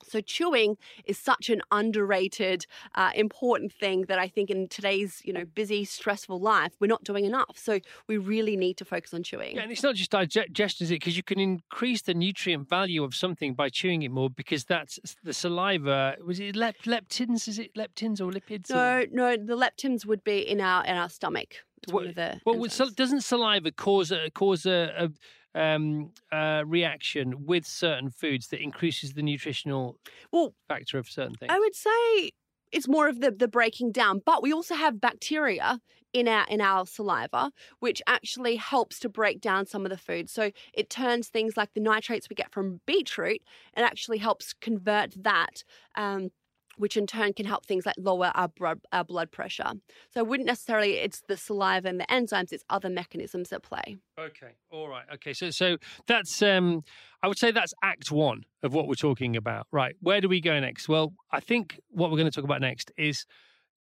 S3: So chewing is such an underrated, uh, important thing that I think in today's you know busy, stressful life we're not doing enough. So we really need to focus on chewing.
S1: Yeah, and it's not just digestion, is it? Because you can increase the nutrient value of something by chewing it more because that's the saliva. Was it lep- leptins? Is it leptins or lipids?
S3: No,
S1: or...
S3: no, the leptins would be in our in our stomach. It's
S1: What-
S3: one of the
S1: Well, doesn't saliva cause a cause a, a um, uh, reaction with certain foods that increases the nutritional
S3: well,
S1: factor of certain things?
S3: I would say it's more of the the breaking down, but we also have bacteria in our in our saliva which actually helps to break down some of the food. So it turns things like the nitrates we get from beetroot and actually helps convert that um which in turn can help things like lower our our blood pressure. So I wouldn't necessarily it's the saliva and the enzymes, it's other mechanisms at play.
S1: Okay. All right. Okay. So so that's um I would say that's act 1 of what we're talking about. Right. Where do we go next? Well, I think what we're going to talk about next is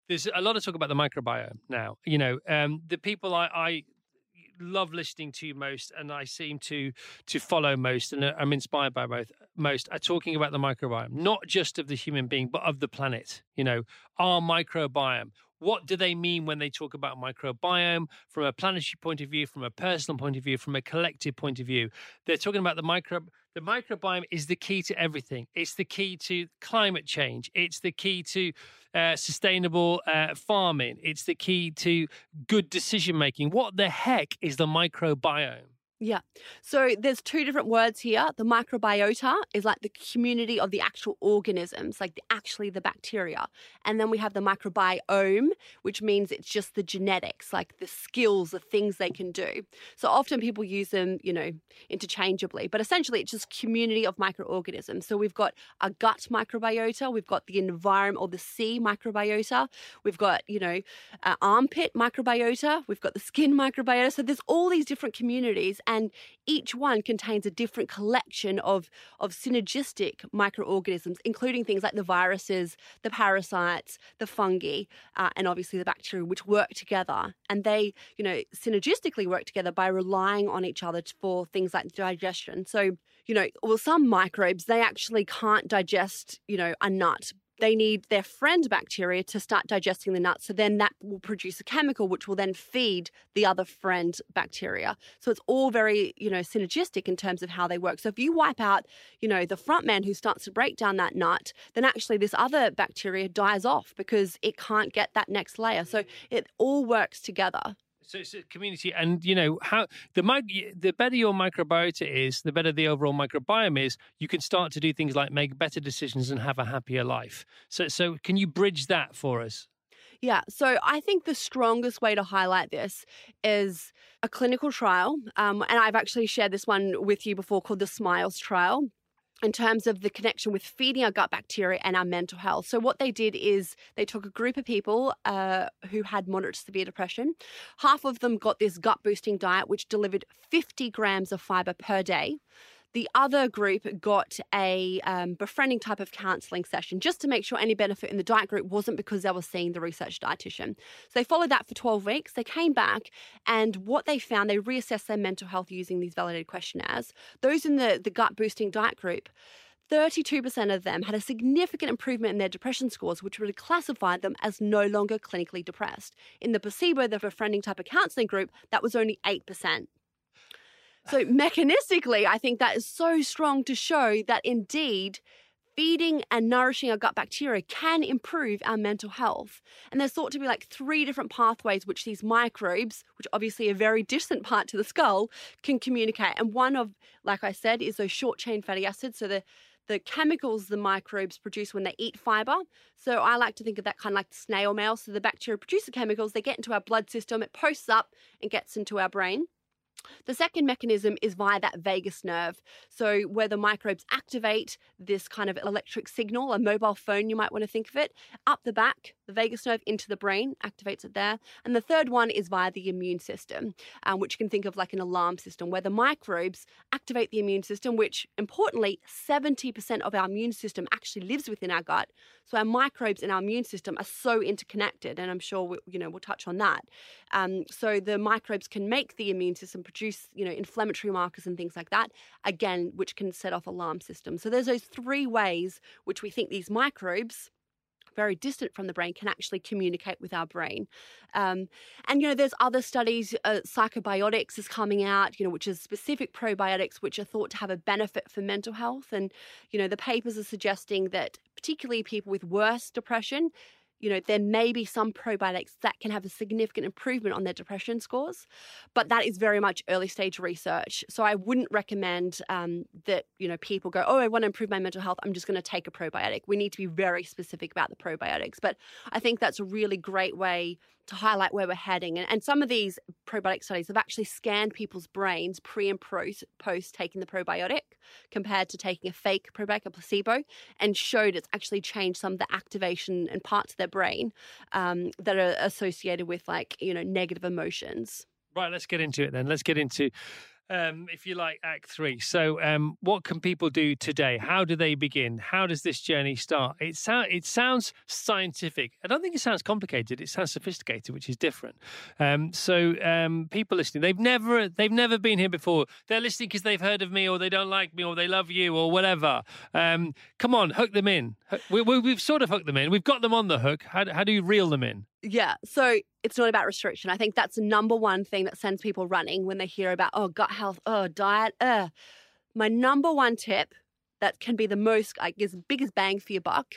S1: there's a lot of talk about the microbiome now. You know, um the people I I love listening to most and I seem to to follow most and uh, I'm inspired by both most are talking about the microbiome not just of the human being but of the planet you know. Our microbiome what do they mean when they talk about microbiome from a planetary point of view from a personal point of view from a collective point of view? They're talking about the micro the microbiome is the key to everything. It's the key to climate change. It's the key to uh, sustainable uh, farming. It's the key to good decision making what the heck is the microbiome
S3: Yeah. So there's two different words here. The microbiota is like the community of the actual organisms, like the, actually the bacteria. And then we have the microbiome, which means it's just the genetics, like the skills, the things they can do. So often people use them, you know, interchangeably, but essentially it's just community of microorganisms. So we've got a gut microbiota, we've got the environment or the sea microbiota, we've got, you know, armpit microbiota, we've got the skin microbiota. So there's all these different communities, and each one contains a different collection of, of synergistic microorganisms, including things like the viruses, the parasites, the fungi, uh, and obviously the bacteria, which work together. And they, you know, synergistically work together by relying on each other for things like digestion. So, you know, well, some microbes, they actually can't digest, you know, a nut they need their friend bacteria to start digesting the nut. So then that will produce a chemical which will then feed the other friend bacteria. So it's all very, you know, synergistic in terms of how they work. So if you wipe out, you know, the front man who starts to break down that nut, then actually this other bacteria dies off because it can't get that next layer. So it all works together.
S1: So it's a community, and you know how the the better your microbiota is, the better the overall microbiome is. You can start to do things like make better decisions and have a happier life. So, so can you bridge that for us?
S3: Yeah, so I think the strongest way to highlight this is a clinical trial. Um, and I've actually shared this one with you before called the SMILES trial in terms of the connection with feeding our gut bacteria and our mental health. So, what they did is they took a group of people uh, who had moderate to severe depression. Half of them got this gut boosting diet, which delivered 50 grams of fiber per day. The other group got a um, befriending type of counselling session just to make sure any benefit in the diet group wasn't because they were seeing the research dietitian. So they followed that for 12 weeks. They came back, and what they found, they reassessed their mental health using these validated questionnaires. Those in the, the gut boosting diet group, 32% of them had a significant improvement in their depression scores, which would have classified them as no longer clinically depressed. In the placebo, the befriending type of counseling group, that was only 8%. So, mechanistically, I think that is so strong to show that indeed feeding and nourishing our gut bacteria can improve our mental health. And there's thought to be like three different pathways which these microbes, which obviously a very distant part to the skull, can communicate. And one of, like I said, is those short chain fatty acids. So the the chemicals the microbes produce when they eat fiber. So I like to think of that kind of like snail mail. So the bacteria produce the chemicals, they get into our blood system, it posts up and gets into our brain. The second mechanism is via that vagus nerve. So, where the microbes activate this kind of electric signal, a mobile phone, you might want to think of it, up the back, the vagus nerve into the brain, activates it there. And the third one is via the immune system, um, which you can think of like an alarm system, where the microbes activate the immune system, which importantly, 70% of our immune system actually lives within our gut. So, our microbes and our immune system are so interconnected, and I'm sure we, you know we'll touch on that. Um, so, the microbes can make the immune system produce, you know, inflammatory markers and things like that, again, which can set off alarm systems. So there's those three ways which we think these microbes very distant from the brain can actually communicate with our brain. Um, and, you know, there's other studies, uh, psychobiotics is coming out, you know, which is specific probiotics which are thought to have a benefit for mental health. And, you know, the papers are suggesting that particularly people with worse depression, you know, there may be some probiotics that can have a significant improvement on their depression scores, but that is very much early stage research. So I wouldn't recommend um, that, you know, people go, oh, I want to improve my mental health. I'm just going to take a probiotic. We need to be very specific about the probiotics. But I think that's a really great way to highlight where we're heading. And, and some of these probiotic studies have actually scanned people's brains pre and post, post taking the probiotic compared to taking a fake probiotic, a placebo, and showed it's actually changed some of the activation and parts of their brain um, that are associated with like, you know, negative emotions.
S1: Right, let's get into it then. Let's get into um, if you like, Act Three. So, um, what can people do today? How do they begin? How does this journey start? It sounds it sounds scientific. I don't think it sounds complicated. It sounds sophisticated, which is different. Um, so, um, people listening, they've never they've never been here before. They're listening because they've heard of me, or they don't like me, or they love you, or whatever. Um, come on, hook them in. We, we, we've sort of hooked them in. We've got them on the hook. How, how do you reel them in?
S3: Yeah. So it's not about restriction. I think that's the number one thing that sends people running when they hear about, oh, gut health, oh, diet. Uh. My number one tip that can be the most, like, as big as bang for your buck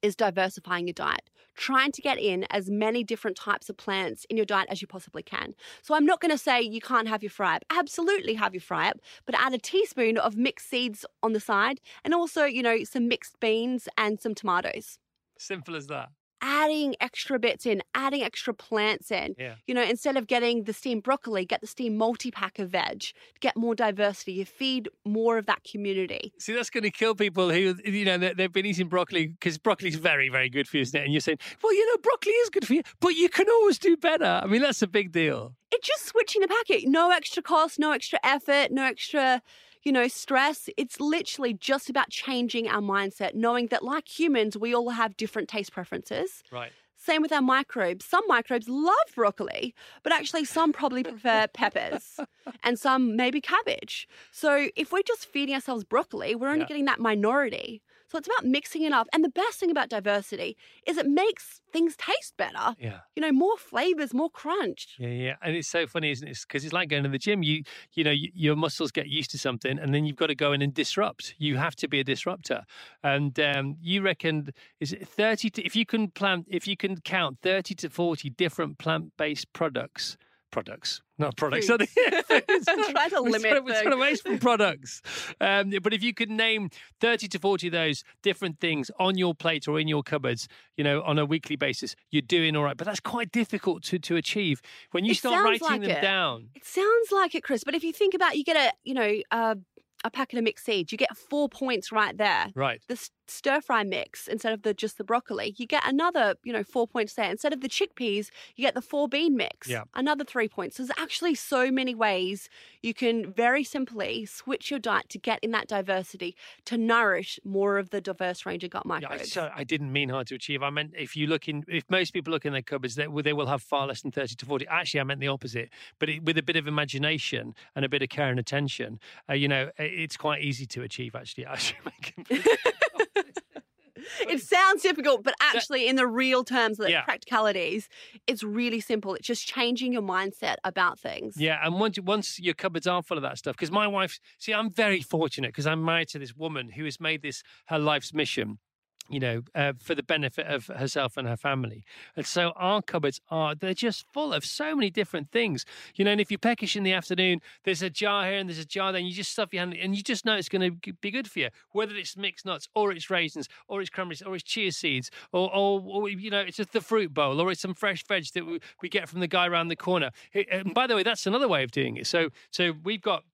S3: is diversifying your diet. Trying to get in as many different types of plants in your diet as you possibly can. So I'm not going to say you can't have your fry up. Absolutely have your fry up, but add a teaspoon of mixed seeds on the side and also, you know, some mixed beans and some tomatoes.
S1: Simple as that
S3: adding extra bits in, adding extra plants in.
S1: Yeah.
S3: You know, instead of getting the steamed broccoli, get the steamed multi pack of veg. Get more diversity. You feed more of that community.
S1: See, that's going to kill people who, you know, they've been eating broccoli because broccoli is very, very good for you, isn't it? And you're saying, well, you know, broccoli is good for you, but you can always do better. I mean, that's a big deal.
S3: It's just switching the packet. No extra cost, no extra effort, no extra you know, stress, it's literally just about changing our mindset, knowing that like humans, we all have different taste preferences.
S1: Right.
S3: Same with our microbes. Some microbes love broccoli, but actually some probably prefer <laughs> peppers and some maybe cabbage. So if we're just feeding ourselves broccoli, we're only yeah. getting that minority. So it's about mixing it up. And the best thing about diversity is it makes things taste better.
S1: Yeah.
S3: You know, more flavors, more crunch.
S1: Yeah, yeah. And it's so funny, isn't it? Because it's like going to the gym. You, you know, you, your muscles get used to something, and then you've got to go in and disrupt. You have to be a disruptor. And um, you reckon is it thirty? To, if you can plant, if you can count thirty to forty different plant-based products products, not products. <laughs> <laughs> Try
S3: to limit.
S1: We're trying to waste from <laughs> products. Um, but if you could name thirty to forty of those different things on your plate or in your cupboards, you know, on a weekly basis, you're doing all right. But that's quite difficult to to achieve when you
S3: it
S1: start writing
S3: like
S1: them
S3: it.
S1: down.
S3: It sounds like it, Chris. But if you think about, you get a, you know. a packet of mixed seeds, you get four points right there.
S1: Right.
S3: The stir fry mix instead of the just the broccoli, you get another, you know, four points there. Instead of the chickpeas, you get the four bean mix,
S1: Yeah.
S3: another three points. So there's actually so many ways you can very simply switch your diet to get in that diversity to nourish more of the diverse range of gut
S1: Yeah,
S3: microbes.
S1: so I didn't mean hard to achieve. I meant if you look in, if most people look in their cupboards, they, will- they will have far less than 30 to 40. Actually, I meant the opposite. But it, with a bit of imagination and a bit of care and attention, uh, you know, it's quite easy to achieve, actually. <laughs> Actually, <laughs> <laughs>
S3: It sounds difficult, but actually, in the real terms, of the
S1: Yeah.
S3: practicalities, it's really simple. It's just changing your mindset about things.
S1: Yeah, and once once your cupboards are full of that stuff, because my wife, see, I'm very fortunate because I'm married to this woman who has made this her life's mission. You know, uh, for the benefit of herself and her family, and so our cupboards are—they're just full of so many different things. You know, and if you're peckish in the afternoon, there's a jar here and there's a jar there, and you just stuff your hand, and you just know it's going to be good for you. Whether it's mixed nuts, or it's raisins, or it's cranberries, or it's chia seeds, or, or, or you know, it's just the fruit bowl, or it's some fresh veg that we, we get from the guy around the corner. And by the way, that's another way of doing it. So, so we've got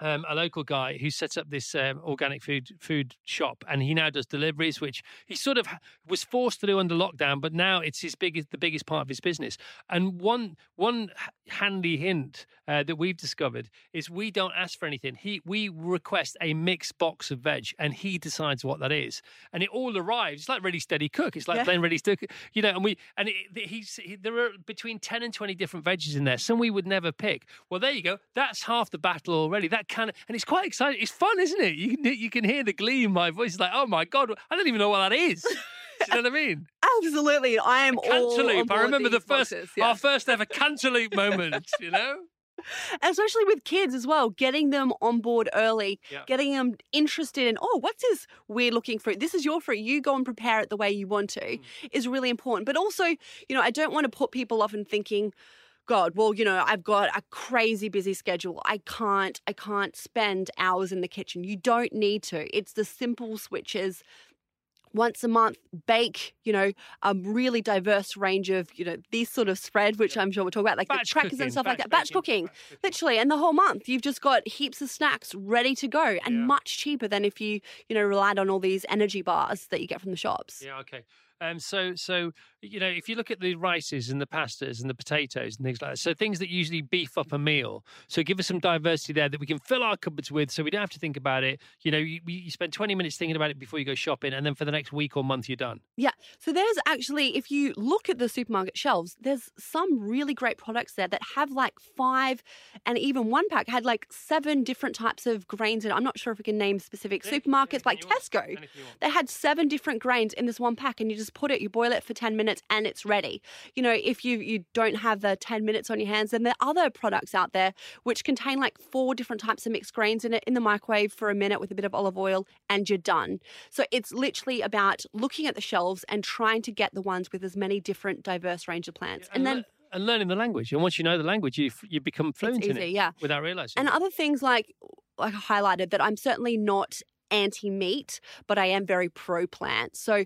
S1: um, a local guy who sets up this um, organic food food shop, and he now does deliveries, which he sort of was forced to do under lockdown, but now it's his biggest the biggest part of his business. And one one handy hint uh, that we've discovered is we don't ask for anything. He we request a mixed box of veg, and he decides what that is, and it all arrives. It's like ready steady cook. It's like
S3: Yeah.
S1: plain ready steady, cook, you know. And we and it, he's he, there are between ten and twenty different veggies in there. Some we would never pick. Well, there you go. That's half the battle already. That kind of and it's quite exciting. It's fun, isn't it? You can you can hear the glee in my voice. It's like, oh my god, I don't even know what that is. Do you know what I mean? <laughs>
S3: Absolutely. I am
S1: Cantaloupe. I remember the first,
S3: boxes, yeah.
S1: our first ever cantaloupe moment. You know. <laughs>
S3: especially with kids as well, getting them on board early,
S1: Yeah.
S3: getting them interested in, oh, what's this weird looking fruit? This is your fruit. You go and prepare it the way you want to
S1: Mm.
S3: is really important. But also, you know, I don't want to put people off in thinking, God, well, you know, I've got a crazy busy schedule. I can't, I can't spend hours in the kitchen. You don't need to. It's the simple switches once a month bake you know a really diverse range of you know these sort of spread which i'm sure we'll talk about like
S1: Batch
S3: the crackers
S1: cooking,
S3: and stuff like that batch cooking
S1: batch cooking.
S3: literally and the whole month you've just got heaps of snacks ready to go and
S1: Yeah.
S3: much cheaper than if you you know relied on all these energy bars that you get from the shops
S1: Yeah. Okay. Um. So so you know if you look at the rices and the pastas and the potatoes and things like that, so things that usually beef up a meal. So give us some diversity there that we can fill our cupboards with, so we don't have to think about it. You know, you, you spend twenty minutes thinking about it before you go shopping, and then for the next week or month you're done.
S3: Yeah. So there's actually, if you look at the supermarket shelves, there's some really great products there that have like five and even one pack had like seven different types of grains And. I'm not sure if we can name specific
S1: Anything-
S3: supermarkets like
S1: you want.
S3: Tesco.
S1: Anything you want.
S3: They had seven different grains in this one pack, and you just put it, you boil it for 10 minutes, and it's ready. You know, if you, you don't have the 10 minutes on your hands, then there are other products out there which contain like four different types of mixed grains in it in the microwave for a minute with a bit of olive oil, and you're done. So it's literally about looking at the shelves and trying to get the ones with as many different diverse range of plants. and then
S1: and learning the language, and once you know the language, you you become fluent in
S3: easy,
S1: it
S3: yeah.
S1: without realizing.
S3: And
S1: it.
S3: other things like like I highlighted that I'm certainly not anti meat, but I am very pro plant. So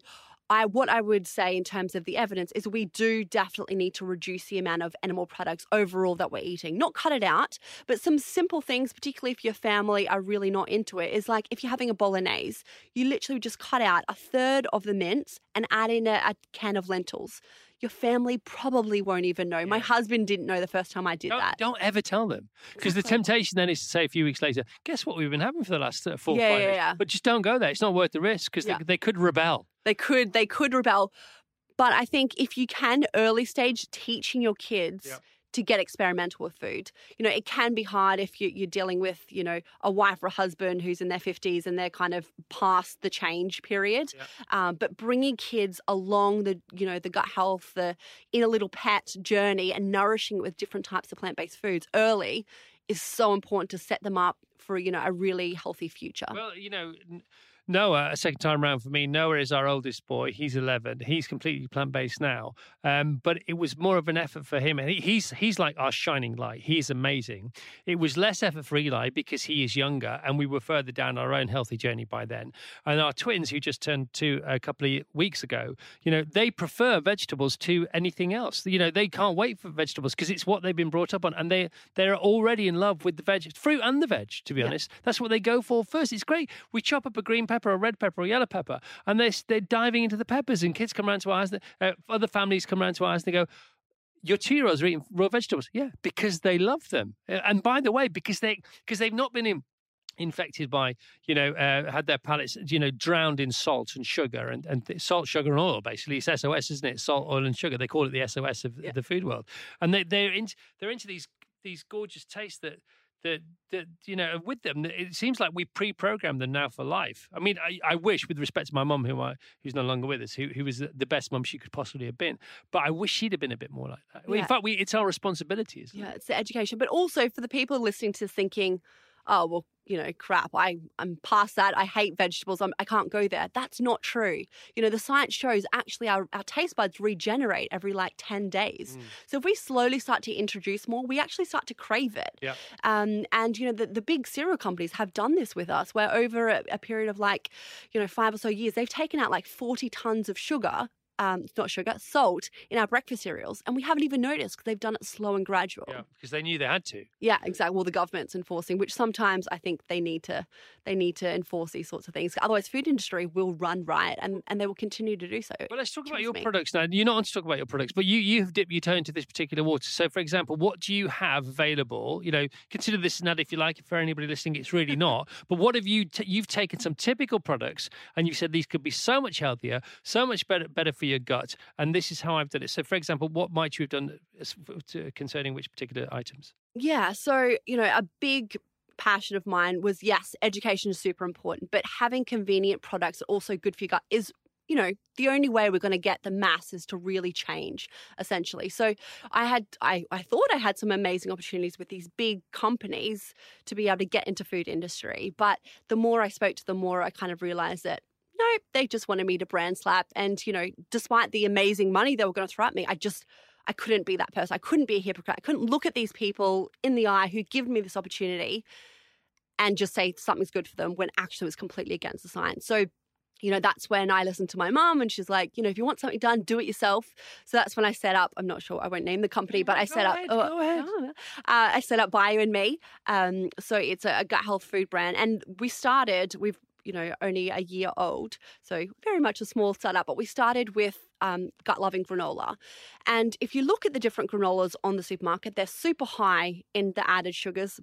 S3: I what I would say in terms of the evidence is we do definitely need to reduce the amount of animal products overall that we're eating. Not cut it out, but some simple things, particularly if your family are really not into it, is like if you're having a bolognese, you literally just cut out a third of the mince and add in a, a can of lentils. Your family probably won't even know. My husband didn't know the first time I did
S1: don't,
S3: that.
S1: don't ever tell them because the temptation then is to say a few weeks later, guess what we've been having for the last uh, four,
S3: Yeah,
S1: five
S3: yeah, yeah.
S1: But just don't go there. It's not worth the risk because
S3: Yeah.
S1: they, they could rebel.
S3: They could they could rebel but i think if you can early stage teaching your kids
S1: Yeah.
S3: to get experimental with food you know it can be hard if you, you're dealing with you know a wife or a husband who's in their 50s and they're kind of past the change period
S1: Yeah.
S3: um, but bringing kids along the you know the gut health the in a little pet journey and nourishing it with different types of plant-based foods early is so important to set them up for you know a really healthy future
S1: Well, you know, n- Noah, a second time round for me. Noah is our oldest boy. He's 11. He's completely plant based now. Um, but it was more of an effort for him. And he, he's he's like our shining light. He's amazing. It was less effort for Eli because he is younger and we were further down our own healthy journey by then. And our twins, who just turned two a couple of weeks ago, you know, they prefer vegetables to anything else. You know, they can't wait for vegetables because it's what they've been brought up on. And they, they're already in love with the veg, fruit and the veg, to be
S3: Yeah.
S1: honest. That's what they go for first. It's great. We chop up a green pepper pepper or red pepper or yellow pepper, and they're they're diving into the peppers. And kids come around to ours, uh, other families come around to ours, and they go, your year are eating raw vegetables. Yeah, because they love them. Uh, And by the way, because they because they've not been in, infected by you know uh, had their palates you know drowned in salt and sugar and, and th- salt sugar and oil basically it's sos isn't it salt oil and sugar they call it the sos of
S3: Yeah.
S1: the food world and they, they're into they're into these these gorgeous tastes that that that you know with them it seems like we pre-program them now for life. I mean i, I wish with respect to my mum who I, who's no longer with us who, who was the best mum she could possibly have been but i wish she'd have been a bit more like that. Well, in fact we it's our responsibility isn't
S3: Yeah,
S1: it?
S3: it's the education, but also for the people listening to thinking, oh well, you know, crap. I I'm past that. I hate vegetables. I'm, I can't go there. That's not true. You know, the science shows actually our our taste buds regenerate every like ten days.
S1: Mm.
S3: So if we slowly start to introduce more, we actually start to crave it.
S1: Yeah.
S3: Um, and you know, the the big cereal companies have done this with us, where over a, a period of like, you know, five or so years, they've taken out like forty tons of sugar. Um, not sugar, salt in our breakfast cereals, and we haven't even noticed because they've done it slow and gradual.
S1: yeah because they knew they had to
S3: Yeah, exactly. Well, the government's enforcing, which sometimes I think they need to they need to enforce these sorts of things. Otherwise, food industry will run riot, and, and they will continue to do so.
S1: Well, let's talk about your
S3: me.
S1: products now. You're not on to talk about your products, but you you have dipped your toe into this particular water. So, for example, what do you have available? You know, consider this an ad if you like. If for anybody listening, it's really <laughs> not. but what have you? T- you've taken some typical products and you said these could be so much healthier, so much better better for your gut, and this is how I've done it. So, for example, what might you have done concerning which particular items?
S3: Yeah. So, you know, a big passion of mine was yes, education is super important, but having convenient products also good for your gut is you know the only way we're going to get the masses to really change essentially so i had I, I thought i had some amazing opportunities with these big companies to be able to get into food industry but the more i spoke to them more i kind of realized that no they just wanted me to brand slap and you know despite the amazing money they were going to throw at me i just I couldn't be that person. I couldn't be a hypocrite. I couldn't look at these people in the eye who given me this opportunity and just say something's good for them when actually it was completely against the science. So, you know, that's when I listened to my mum and she's like, you know, if you want something done, do it yourself. So that's when I set up, I'm not sure, I won't name the company, but I set up, oh, <laughs> uh, I set up Bio and Me. Um, so it's a, a gut health food brand. And we started, we've, you know, only a year old. So very much a small startup, but we started with um, gut loving granola. And if you look at the different granolas on the supermarket, they're super high in the added sugars.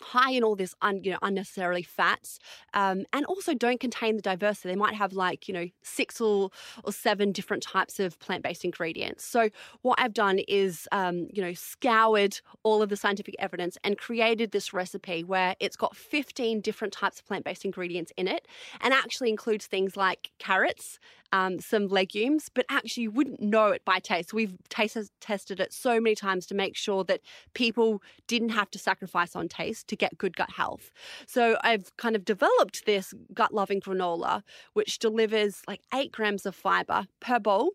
S3: High in all this un, you know, unnecessarily fats, um, and also don't contain the diversity. They might have like you know six or, or seven different types of plant-based ingredients. So what I've done is um, you know scoured all of the scientific evidence and created this recipe where it's got 15 different types of plant-based ingredients in it, and actually includes things like carrots, um, some legumes, but actually you wouldn't know it by taste. We've taste- tested it so many times to make sure that people didn't have to sacrifice on taste to get good gut health. So I've kind of developed this gut loving granola, which delivers like eight grams of fiber per bowl.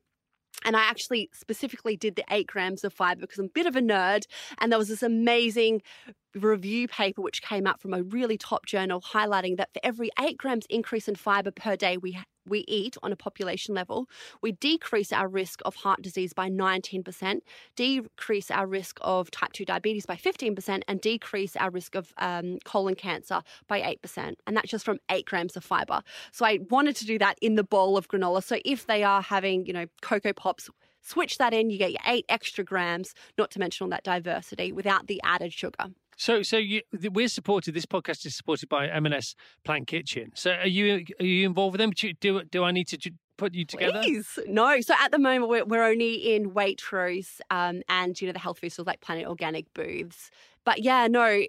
S3: And I actually specifically did the eight grams of fiber because I'm a bit of a nerd. And there was this amazing review paper which came out from a really top journal highlighting that for every eight grams increase in fiber per day we we eat on a population level, we decrease our risk of heart disease by 19%, decrease our risk of type 2 diabetes by 15%, and decrease our risk of um, colon cancer by 8%. And that's just from eight grams of fiber. So I wanted to do that in the bowl of granola. So if they are having, you know, Coco Pops, switch that in, you get your eight extra grams, not to mention all that diversity without the added sugar.
S1: So, so you, we're supported. This podcast is supported by M&S Plant Kitchen. So, are you are you involved with them? Do do, do I need to put you together?
S3: Please. No. So at the moment, we're, we're only in Waitrose um, and, you know, the health food stores like Planet Organic booths. But yeah, no,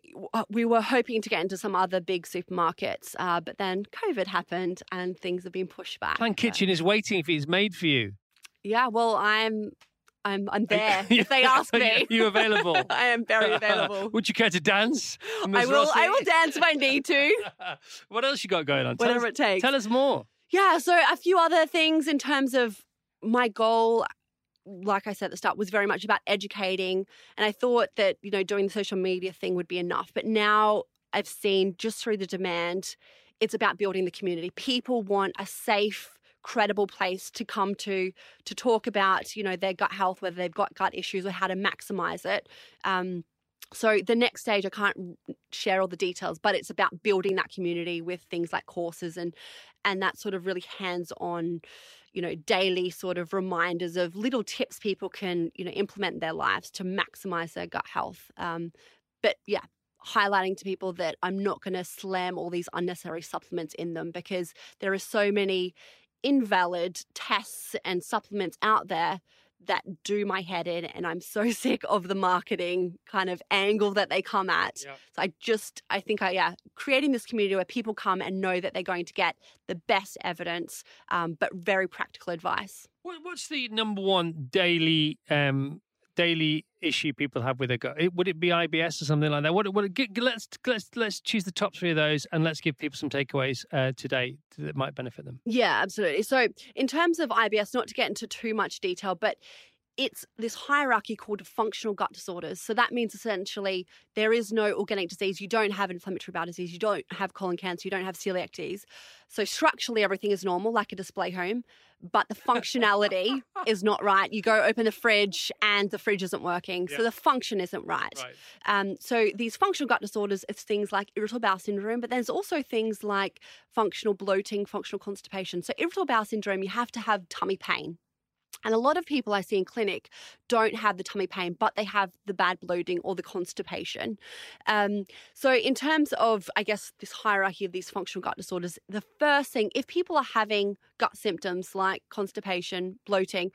S3: we were hoping to get into some other big supermarkets, uh, but then COVID happened and things have been pushed back.
S1: Plant
S3: So-
S1: Kitchen is waiting for you. It's made for you.
S3: Yeah, well, I'm, I'm, I'm there <laughs> if they ask me.
S1: Are you available? <laughs>
S3: I am very <laughs> available.
S1: Would you care to dance?
S3: I
S1: Ms.
S3: will. I will dance if I need to.
S1: what else you got going on? Tell
S3: Whatever
S1: us,
S3: it takes.
S1: Tell us more.
S3: Yeah, so a few other things in terms of my goal, like I said at the start, was very much about educating. And I thought that, you know, doing the social media thing would be enough. But now I've seen just through the demand, it's about building the community. People want a safe, credible place to come to to talk about, you know, their gut health, whether they've got gut issues or how to maximize it. Um, so the next stage, I can't share all the details, but it's about building that community with things like courses and and that sort of really hands-on, you know, daily sort of reminders of little tips people can you know implement in their lives to maximize their gut health. Um, but yeah, highlighting to people that I'm not going to slam all these unnecessary supplements in them because there are so many invalid tests and supplements out there that do my head in and I'm so <laughs> sick of the marketing kind of angle that they come at.
S1: Yep.
S3: So I just I think I yeah, creating this community where people come and know that they're going to get the best evidence, um, but very practical advice.
S1: What's the number one daily um, daily issue people have with their gut? Would it be IBS or something like that? What, what, let's let's let's choose the top three of those and let's give people some takeaways uh, today that might benefit them.
S3: Yeah, absolutely. So, in terms of IBS, not to get into too much detail, but it's this hierarchy called functional gut disorders. So that means essentially there is no organic disease. You don't have inflammatory bowel disease. You don't have colon cancer. You don't have celiac disease. So structurally, everything is normal, like a display home, but the functionality <laughs> is not right. You go open the fridge and the fridge isn't working.
S1: Yeah.
S3: So the function isn't right. Um, so these functional gut disorders, it's things like irritable bowel syndrome, but there's also things like functional bloating, functional constipation. So irritable bowel syndrome, you have to have tummy pain. And a lot of people I see in clinic don't have the tummy pain, but they have the bad bloating or the constipation. Um, so, in terms of, I guess, this hierarchy of these functional gut disorders, the first thing, if people are having gut symptoms like constipation, bloating,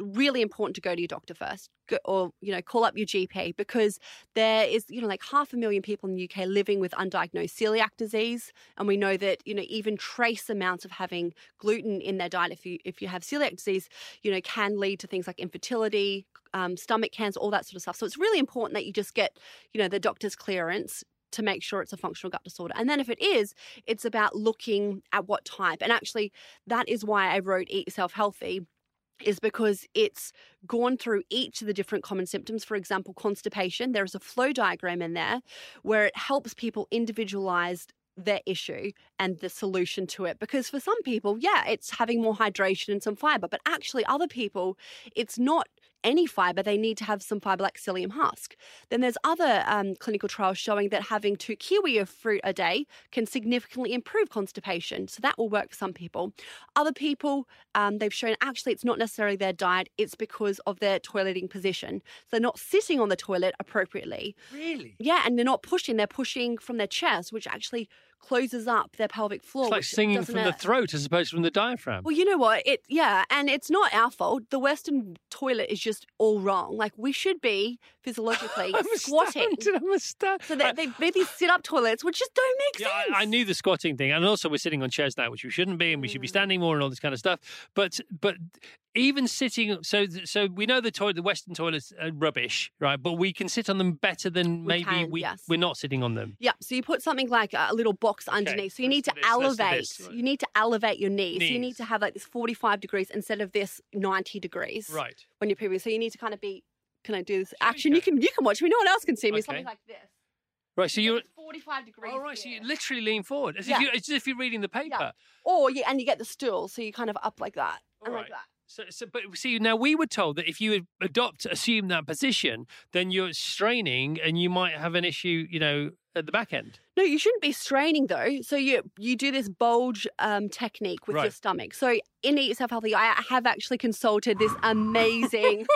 S3: really important to go to your doctor first go, or you know call up your gp because there is you know like half a million people in the uk living with undiagnosed celiac disease and we know that you know even trace amounts of having gluten in their diet if you if you have celiac disease you know can lead to things like infertility um, stomach cancer all that sort of stuff so it's really important that you just get you know the doctor's clearance to make sure it's a functional gut disorder. And then if it is, it's about looking at what type. And actually, that is why I wrote Eat Yourself Healthy is because it's gone through each of the different common symptoms. For example, constipation, there is a flow diagram in there where it helps people individualize their issue and the solution to it. Because for some people, yeah, it's having more hydration and some fiber, but actually, other people, it's not any fiber, they need to have some fiber like psyllium husk. Then there's other um, clinical trials showing that having two kiwi of fruit a day can significantly improve constipation. So that will work for some people. Other people, um, they've shown actually it's not necessarily their diet, it's because of their toileting position. So they're not sitting on the toilet appropriately.
S1: Really?
S3: Yeah, and they're not pushing, they're pushing from their chest, which actually closes up their pelvic floor.
S1: It's like singing from the throat as opposed to from the diaphragm.
S3: Well, you know what? It yeah, and it's not our fault. The Western toilet is just all wrong. Like we should be physiologically <laughs>
S1: I'm
S3: squatting. <laughs>
S1: I'm astounded.
S3: So they, they made these sit up toilets, which just don't make
S1: Yeah,
S3: sense.
S1: I, I knew the squatting thing, and also we're sitting on chairs now, which we shouldn't be, and we should be
S3: Mm.
S1: standing more, and all this kind of stuff. But but even sitting, so so we know the toilet, the Western toilets are rubbish, right? But we can sit on them better than
S3: We
S1: maybe
S3: can,
S1: we
S3: yes.
S1: we're not sitting on them.
S3: Yeah, so you put something like a little box underneath. So you need to
S1: this,
S3: elevate.
S1: right.
S3: You need to elevate your knees. So you need to have like this 45 degrees instead of this 90 degrees
S1: Right.
S3: when you're pooping. So you need to kind of be. Can I do this
S1: Sure you
S3: action? You can you can watch me. No one else can see me.
S1: Okay.
S3: Something like this.
S1: Right. So you're.
S3: It's 45 degrees.
S1: Oh, right. So you literally lean forward as
S3: Yeah.
S1: if you as if you're reading the paper. Yeah.
S3: Or yeah, and you get the stool, so you kind of up like that and
S1: All
S3: like
S1: right.
S3: that.
S1: So, so, but see, now we were told that if you adopt, assume that position, then you're straining and you might have an issue, you know, at the back end.
S3: No, you shouldn't be straining though. So you you do this bulge um, technique with your stomach. So in Eat Yourself Healthy, I have actually consulted this amazing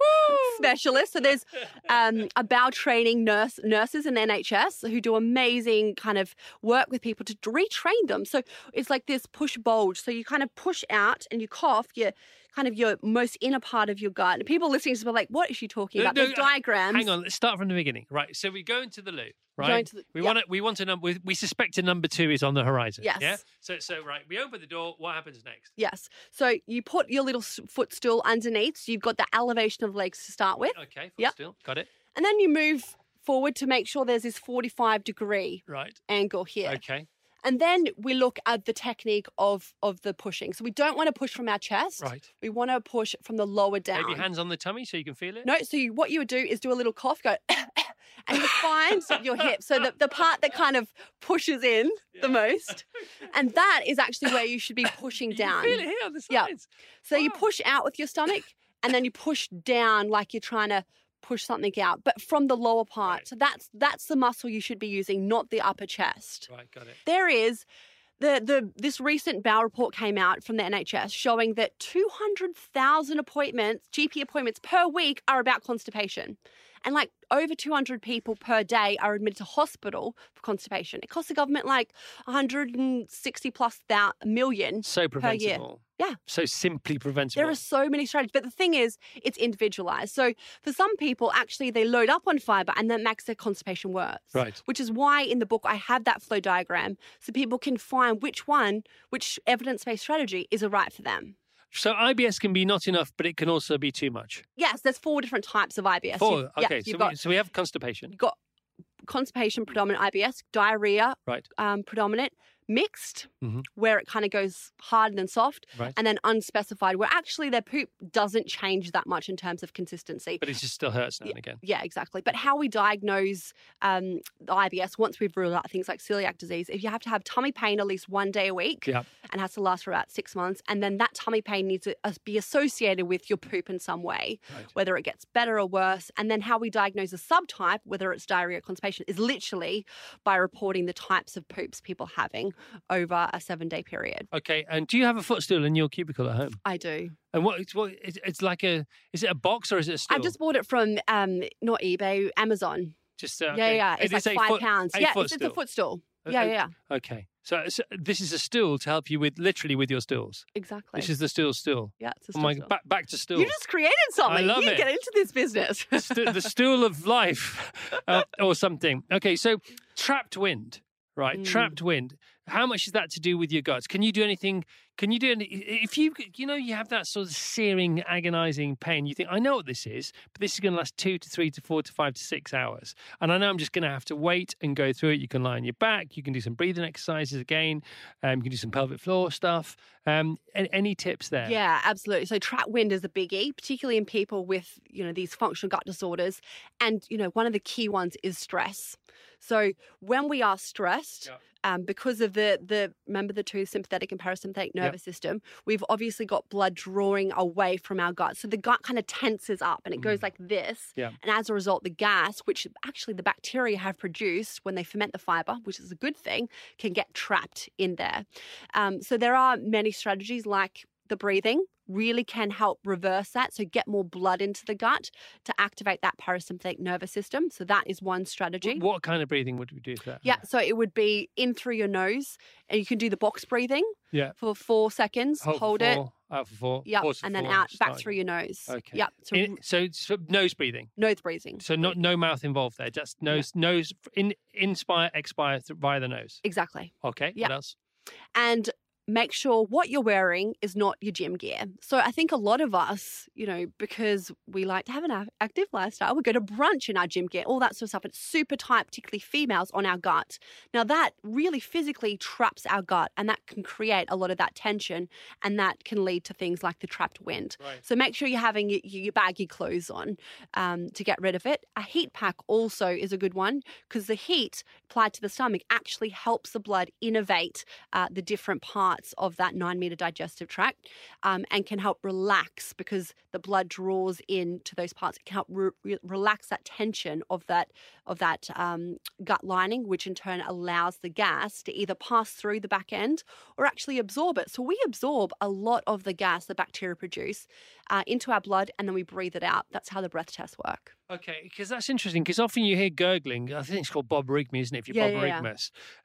S3: <laughs> specialist. So there's um, a bowel training nurse nurses in NHS who do amazing kind of work with people to retrain them. So it's like this push bulge. So you kind of push out and you cough. You kind of your most inner part of your gut. And people listening to me are like, what is she talking about?
S1: no,
S3: There's
S1: uh,
S3: diagrams.
S1: Hang on, let's start from the beginning. Right. So we go into the loop, right?
S3: The-
S1: we
S3: yeah.
S1: want to, we want to number we, we suspect a number two is on the horizon.
S3: Yes.
S1: Yeah. So so right, we open the door. What happens next?
S3: Yes. So you put your little footstool underneath. So you've got the elevation of legs to start with.
S1: Okay. Full
S3: Yep.
S1: Got it.
S3: And then you move forward to make sure there's this 45 degree
S1: Right.
S3: angle here.
S1: Okay.
S3: And then we look at the technique of, of the pushing. So we don't want to push from our chest.
S1: Right.
S3: We want to push from the lower down.
S1: Maybe hands on the tummy so you can feel it.
S3: No, so you, what you would do is do a little cough, go, <coughs> and you find your hip. So the, the part that kind of pushes in
S1: Yeah.
S3: the most. And that is actually where you should be pushing <laughs> down.
S1: can feel it here on the
S3: Yeah.
S1: sides.
S3: So you push out with your stomach and then you push down like you're trying to push something out, but from the lower part.
S1: Right.
S3: So that's that's the muscle you should be using, not the upper chest.
S1: Right, got it.
S3: There is the the this recent bowel report came out from the NHS showing that 200,000 appointments, GP appointments per week are about constipation. And like over 200 people per day are admitted to hospital for constipation. It costs the government like 160 plus thou- million.
S1: So
S3: year. Yeah.
S1: So simply preventable.
S3: There are so many strategies, but the thing is, it's individualized. So for some people, actually, they load up on fiber and that makes their constipation worse.
S1: Right.
S3: Which is why in the book I have that flow diagram so people can find which one, which evidence based strategy is a right for them.
S1: So IBS can be not enough, but it can also be too much.
S3: Yes, there's four different types of IBS.
S1: Four.
S3: Yeah,
S1: okay.
S3: you've
S1: so,
S3: got,
S1: we, so we have constipation.
S3: you've got constipation predominant IBS, diarrhea
S1: Right.
S3: um, predominant, mixed,
S1: Mhm.
S3: where it kind of goes hard and then soft,
S1: Right.
S3: and then unspecified, where actually their poop doesn't change that much in terms of consistency.
S1: But it just still hurts now and again.
S3: Yeah, exactly. But how we diagnose um, the IBS once we've ruled out things like celiac disease, if you have to have tummy pain at least one day a week
S1: Yeah.
S3: and has to last for about six months, and then that tummy pain needs to uh, be associated with your poop in some way,
S1: Right.
S3: whether it gets better or worse. And then how we diagnose a subtype, whether it's diarrhea or constipation, is literally by reporting the types of poops people having over a seven day period.
S1: Okay. And do you have a footstool in your cubicle at home?
S3: I do.
S1: And what? It's, what it's, like a. Is it a box or is it a stool?
S3: I just bought it from um, not eBay, Amazon.
S1: Just uh,
S3: Yeah,
S1: okay.
S3: yeah.
S1: It
S3: It's like five
S1: foot-
S3: pounds. Yeah, it's, it's a
S1: footstool.
S3: Yeah, yeah, yeah.
S1: Okay. So, so this is a stool to help you with literally with your stools.
S3: Exactly.
S1: This is the stool stool.
S3: yeah, it's a
S1: Oh my,
S3: stool.
S1: back back to stool.
S3: You just created something.
S1: I love
S3: you
S1: it.
S3: get into this business.
S1: Stu- the stool of life <laughs> uh, or something. Okay, so trapped wind, right?
S3: Mm.
S1: Trapped wind. How much is that to do with your guts? Can you do anything? Can you do any? If you you know you have that sort of searing, agonizing pain, you think I know what this is, but this is going to last two to three to four to five to six hours, and I know I'm just going to have to wait and go through it. You can lie on your back. You can do some breathing exercises again. Um, you can do some pelvic floor stuff. Um, any, tips there?
S3: yeah, absolutely. So trap wind is a biggie, particularly in people with, you know, these functional gut disorders. And, you know, one of the key ones is stress. So when we are stressed,
S1: Yeah.
S3: Um, because of the the remember the two sympathetic and parasympathetic
S1: Yep.
S3: nervous system, we've obviously got blood drawing away from our gut. So the gut kind of tenses up and it goes like this.
S1: Yeah.
S3: And as a result, the gas, which actually the bacteria have produced when they ferment the fiber, which is a good thing, can get trapped in there. Um, so there are many strategies like the breathing really can help reverse that. So get more blood into the gut to activate that parasympathetic nervous system. So that is one strategy.
S1: What kind of breathing would we do for that?
S3: Yeah, so it would be in through your nose, and you can do the box breathing
S1: Yeah.
S3: for four seconds.
S1: Hold,
S3: Hold,
S1: for
S3: it.
S1: out for four.
S3: Yep,
S1: pause for
S3: and then
S1: four,
S3: out, back through your nose.
S1: Okay.
S3: Yep, so
S1: In- so, so nose breathing.
S3: nose breathing.
S1: So not no mouth involved there. Just nose nose in inspire expire th- via the nose.
S3: Exactly.
S1: Okay.
S3: Yeah.
S1: What else?
S3: And make sure what you're wearing is not your gym gear. So I think a lot of us, you know, because we like to have an active lifestyle, we go to brunch in our gym gear, all that sort of stuff. It's super tight, particularly females, on our gut. Now that really physically traps our gut and that can create a lot of that tension and that can lead to things like the trapped wind.
S1: Right.
S3: So make sure you're having your, your baggy clothes on um, to get rid of it. A heat pack also is a good one because the heat applied to the stomach actually helps the blood innervate uh, the different parts of that nine meter digestive tract um, and can help relax because the blood draws in to those parts. It can help re- re- relax that tension of that of that um, gut lining, which in turn allows the gas to either pass through the back end or actually absorb it. So we absorb a lot of the gas the bacteria produce uh, into our blood and then we breathe it out. That's how the breath tests work.
S1: Okay, because that's interesting. Because often you hear gurgling. I think it's called borborygmi, isn't it? If you're
S3: Yeah,
S1: Bob
S3: yeah,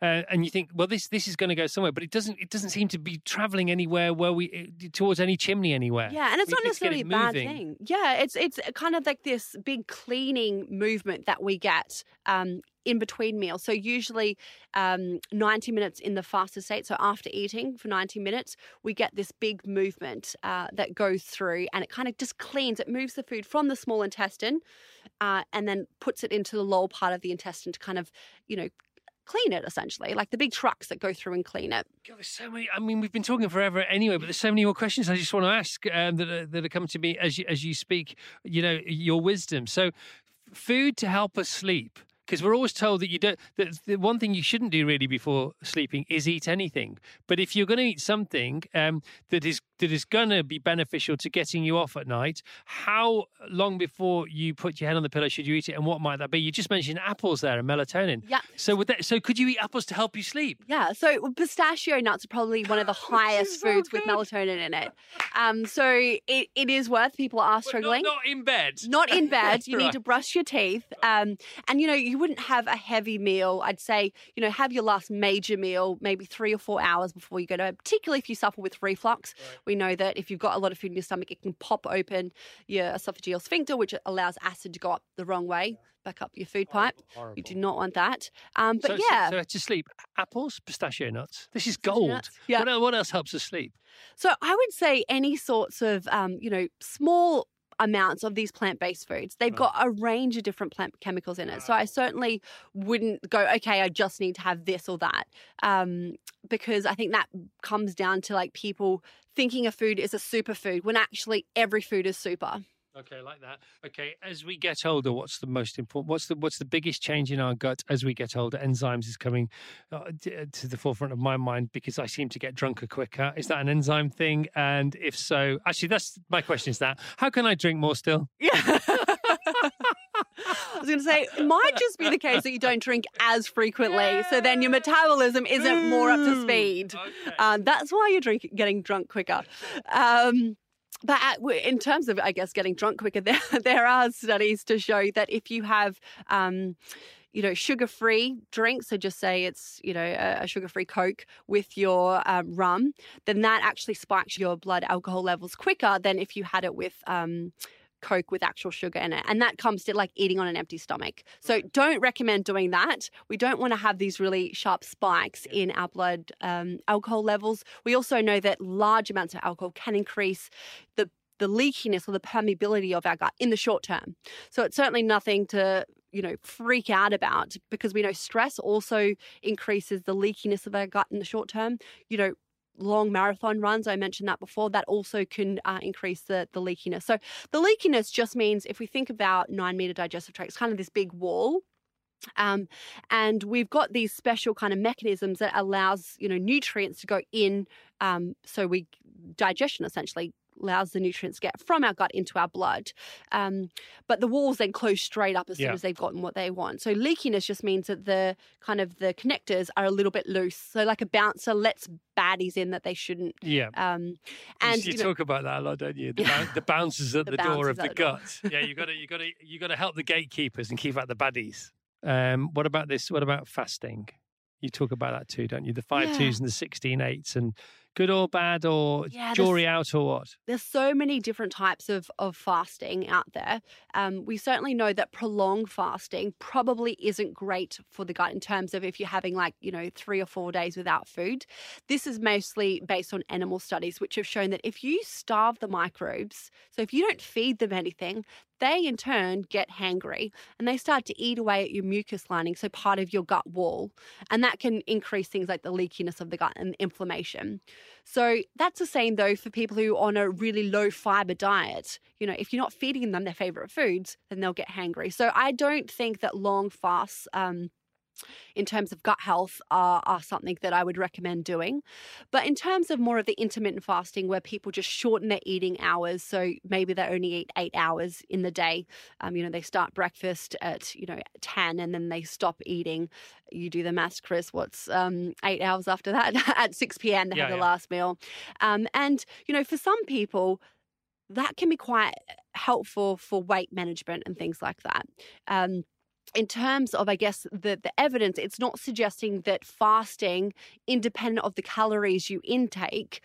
S3: yeah.
S1: Uh, and you think, well, this this is going to go somewhere, but it doesn't. It doesn't seem to be traveling anywhere where we eh, towards any chimney anywhere.
S3: Yeah, and it's
S1: We
S3: not necessarily a bad thing. Yeah, it's it's kind of like this big cleaning movement that we get um, in between meals. So usually um, 90 minutes in the fasted state. So after eating for 90 minutes, we get this big movement uh, that goes through and it kind of just cleans. It moves the food from the small intestine uh, and then puts it into the lower part of the intestine to kind of, you know, clean it essentially, like the big trucks that go through and clean it.
S1: God, there's so many. I mean, we've been talking forever anyway, but there's so many more questions I just want to ask um, that are, that are coming to me as you as you speak. You know, your wisdom. So, food to help us sleep. Because we're always told that you don't. That the one thing you shouldn't do really before sleeping is eat anything. But if you're going to eat something um, that is that is going to be beneficial to getting you off at night, how long before you put your head on the pillow should you eat it, and what might that be? You just mentioned apples there and melatonin.
S3: Yeah.
S1: So with that, so could you eat apples to help you sleep?
S3: Yeah, so pistachio nuts are probably one of the <laughs> highest
S1: so
S3: foods with melatonin in it. Um, so it, it is worth people are
S1: But not-
S3: struggling.
S1: Not, in bed.
S3: Not in bed. <laughs> You
S1: Right.
S3: need to brush your teeth. Um, and, you know, you wouldn't have a heavy meal. I'd say, you know, have your last major meal maybe three or four hours before you go to bed, particularly if you suffer with reflux. We know that if you've got a lot of food in your stomach, it can pop open your esophageal sphincter, which allows acid to go up the wrong way, back up your food pipe. You do not want that. Um, but
S1: so, so-
S3: yeah.
S1: So, to sleep, apples, pistachio nuts. This is
S3: Pistachio
S1: gold.
S3: nuts, yeah.
S1: What, what else helps us sleep?
S3: So I would say any sorts of, um, you know, small amounts of these plant-based foods. They've got a range of different plant chemicals in it. So i certainly wouldn't go okay i just need to have this or that um, because i think that comes down to like people thinking a food is a superfood when actually every food is super
S1: Okay, like that. Okay, as we get older, what's the most important? What's the what's the biggest change in our gut as we get older? Enzymes is coming uh, uh, to the forefront of my mind because I seem to get drunker quicker. Is that an enzyme thing? And if so, actually, that's my question. Is that how can I drink more still? <laughs>
S3: yeah I was going to say, it might just be the case that you don't drink as frequently, so then your metabolism isn't more up to speed.
S1: Okay.
S3: Um, that's why you're drink, getting drunk quicker. Um, but at, in terms of, I guess, getting drunk quicker, <laughs> there, there are studies to show that if you have, um, you know, sugar-free drinks, so just say it's, you know, a, a sugar-free Coke with your um, rum, then that actually spikes your blood alcohol levels quicker than if you had it with um, Coke with actual sugar in it. And that comes to like eating on an empty stomach. So don't recommend doing that. We don't want to have these really sharp spikes in our blood um, alcohol levels. We also know that large amounts of alcohol can increase the the leakiness or the permeability of our gut in the short term. So it's certainly nothing to you know freak out about because we know stress also increases the leakiness of our gut in the short term. You know long marathon runs i mentioned that before that also can uh, increase the, the leakiness. So the leakiness just means if we think about nine meter digestive tract it's kind of this big wall um, and we've got these special kind of mechanisms that allows you know nutrients to go in um, so we digestion essentially allows the nutrients to get from our gut into our blood um, but the walls then close straight up as soon as they've gotten what they want so leakiness just means that the kind of the connectors are a little bit loose so like a bouncer lets baddies in that they shouldn't
S1: yeah.
S3: um,
S1: And you,
S3: you know,
S1: talk about that a lot, don't you? The, <laughs>
S3: Yeah.
S1: the bouncers at
S3: The
S1: the, door of the
S3: the
S1: gut. yeah, you got to, you got to, you got to help the gatekeepers and keep out the baddies. Um, what about this? What about fasting? You talk about that too, don't you? The five
S3: Yeah.
S1: twos and the sixteen eights, and good or bad or
S3: Yeah,
S1: jury out or what?
S3: there's so many different types of, of fasting out there. Um, we certainly know that prolonged fasting probably isn't great for the gut in terms of if you're having like, you know, three or four days without food. This is mostly based on animal studies, which have shown that if you starve the microbes, so if you don't feed them anything, they in turn get hangry and they start to eat away at your mucus lining, so part of your gut wall. And that can increase things like the leakiness of the gut and inflammation. So that's the same though for people who are on a really low fiber diet. You know, if you're not feeding them their favorite foods, then they'll get hangry. So I don't think that long fasts, um, in terms of gut health, are, are something that I would recommend doing. But in terms of more of the intermittent fasting, where people just shorten their eating hours, so maybe they only eat eight hours in the day. Um, you know, they start breakfast at you know ten, and then they stop eating. You do the maths, Chris. What's um, eight hours after that? <laughs> at six p.m. they
S1: Yeah,
S3: have the
S1: yeah.
S3: last meal. Um, and you know, for some people, that can be quite helpful for weight management and things like that. Um, in terms of, I guess, the, the evidence, it's not suggesting that fasting, independent of the calories you intake,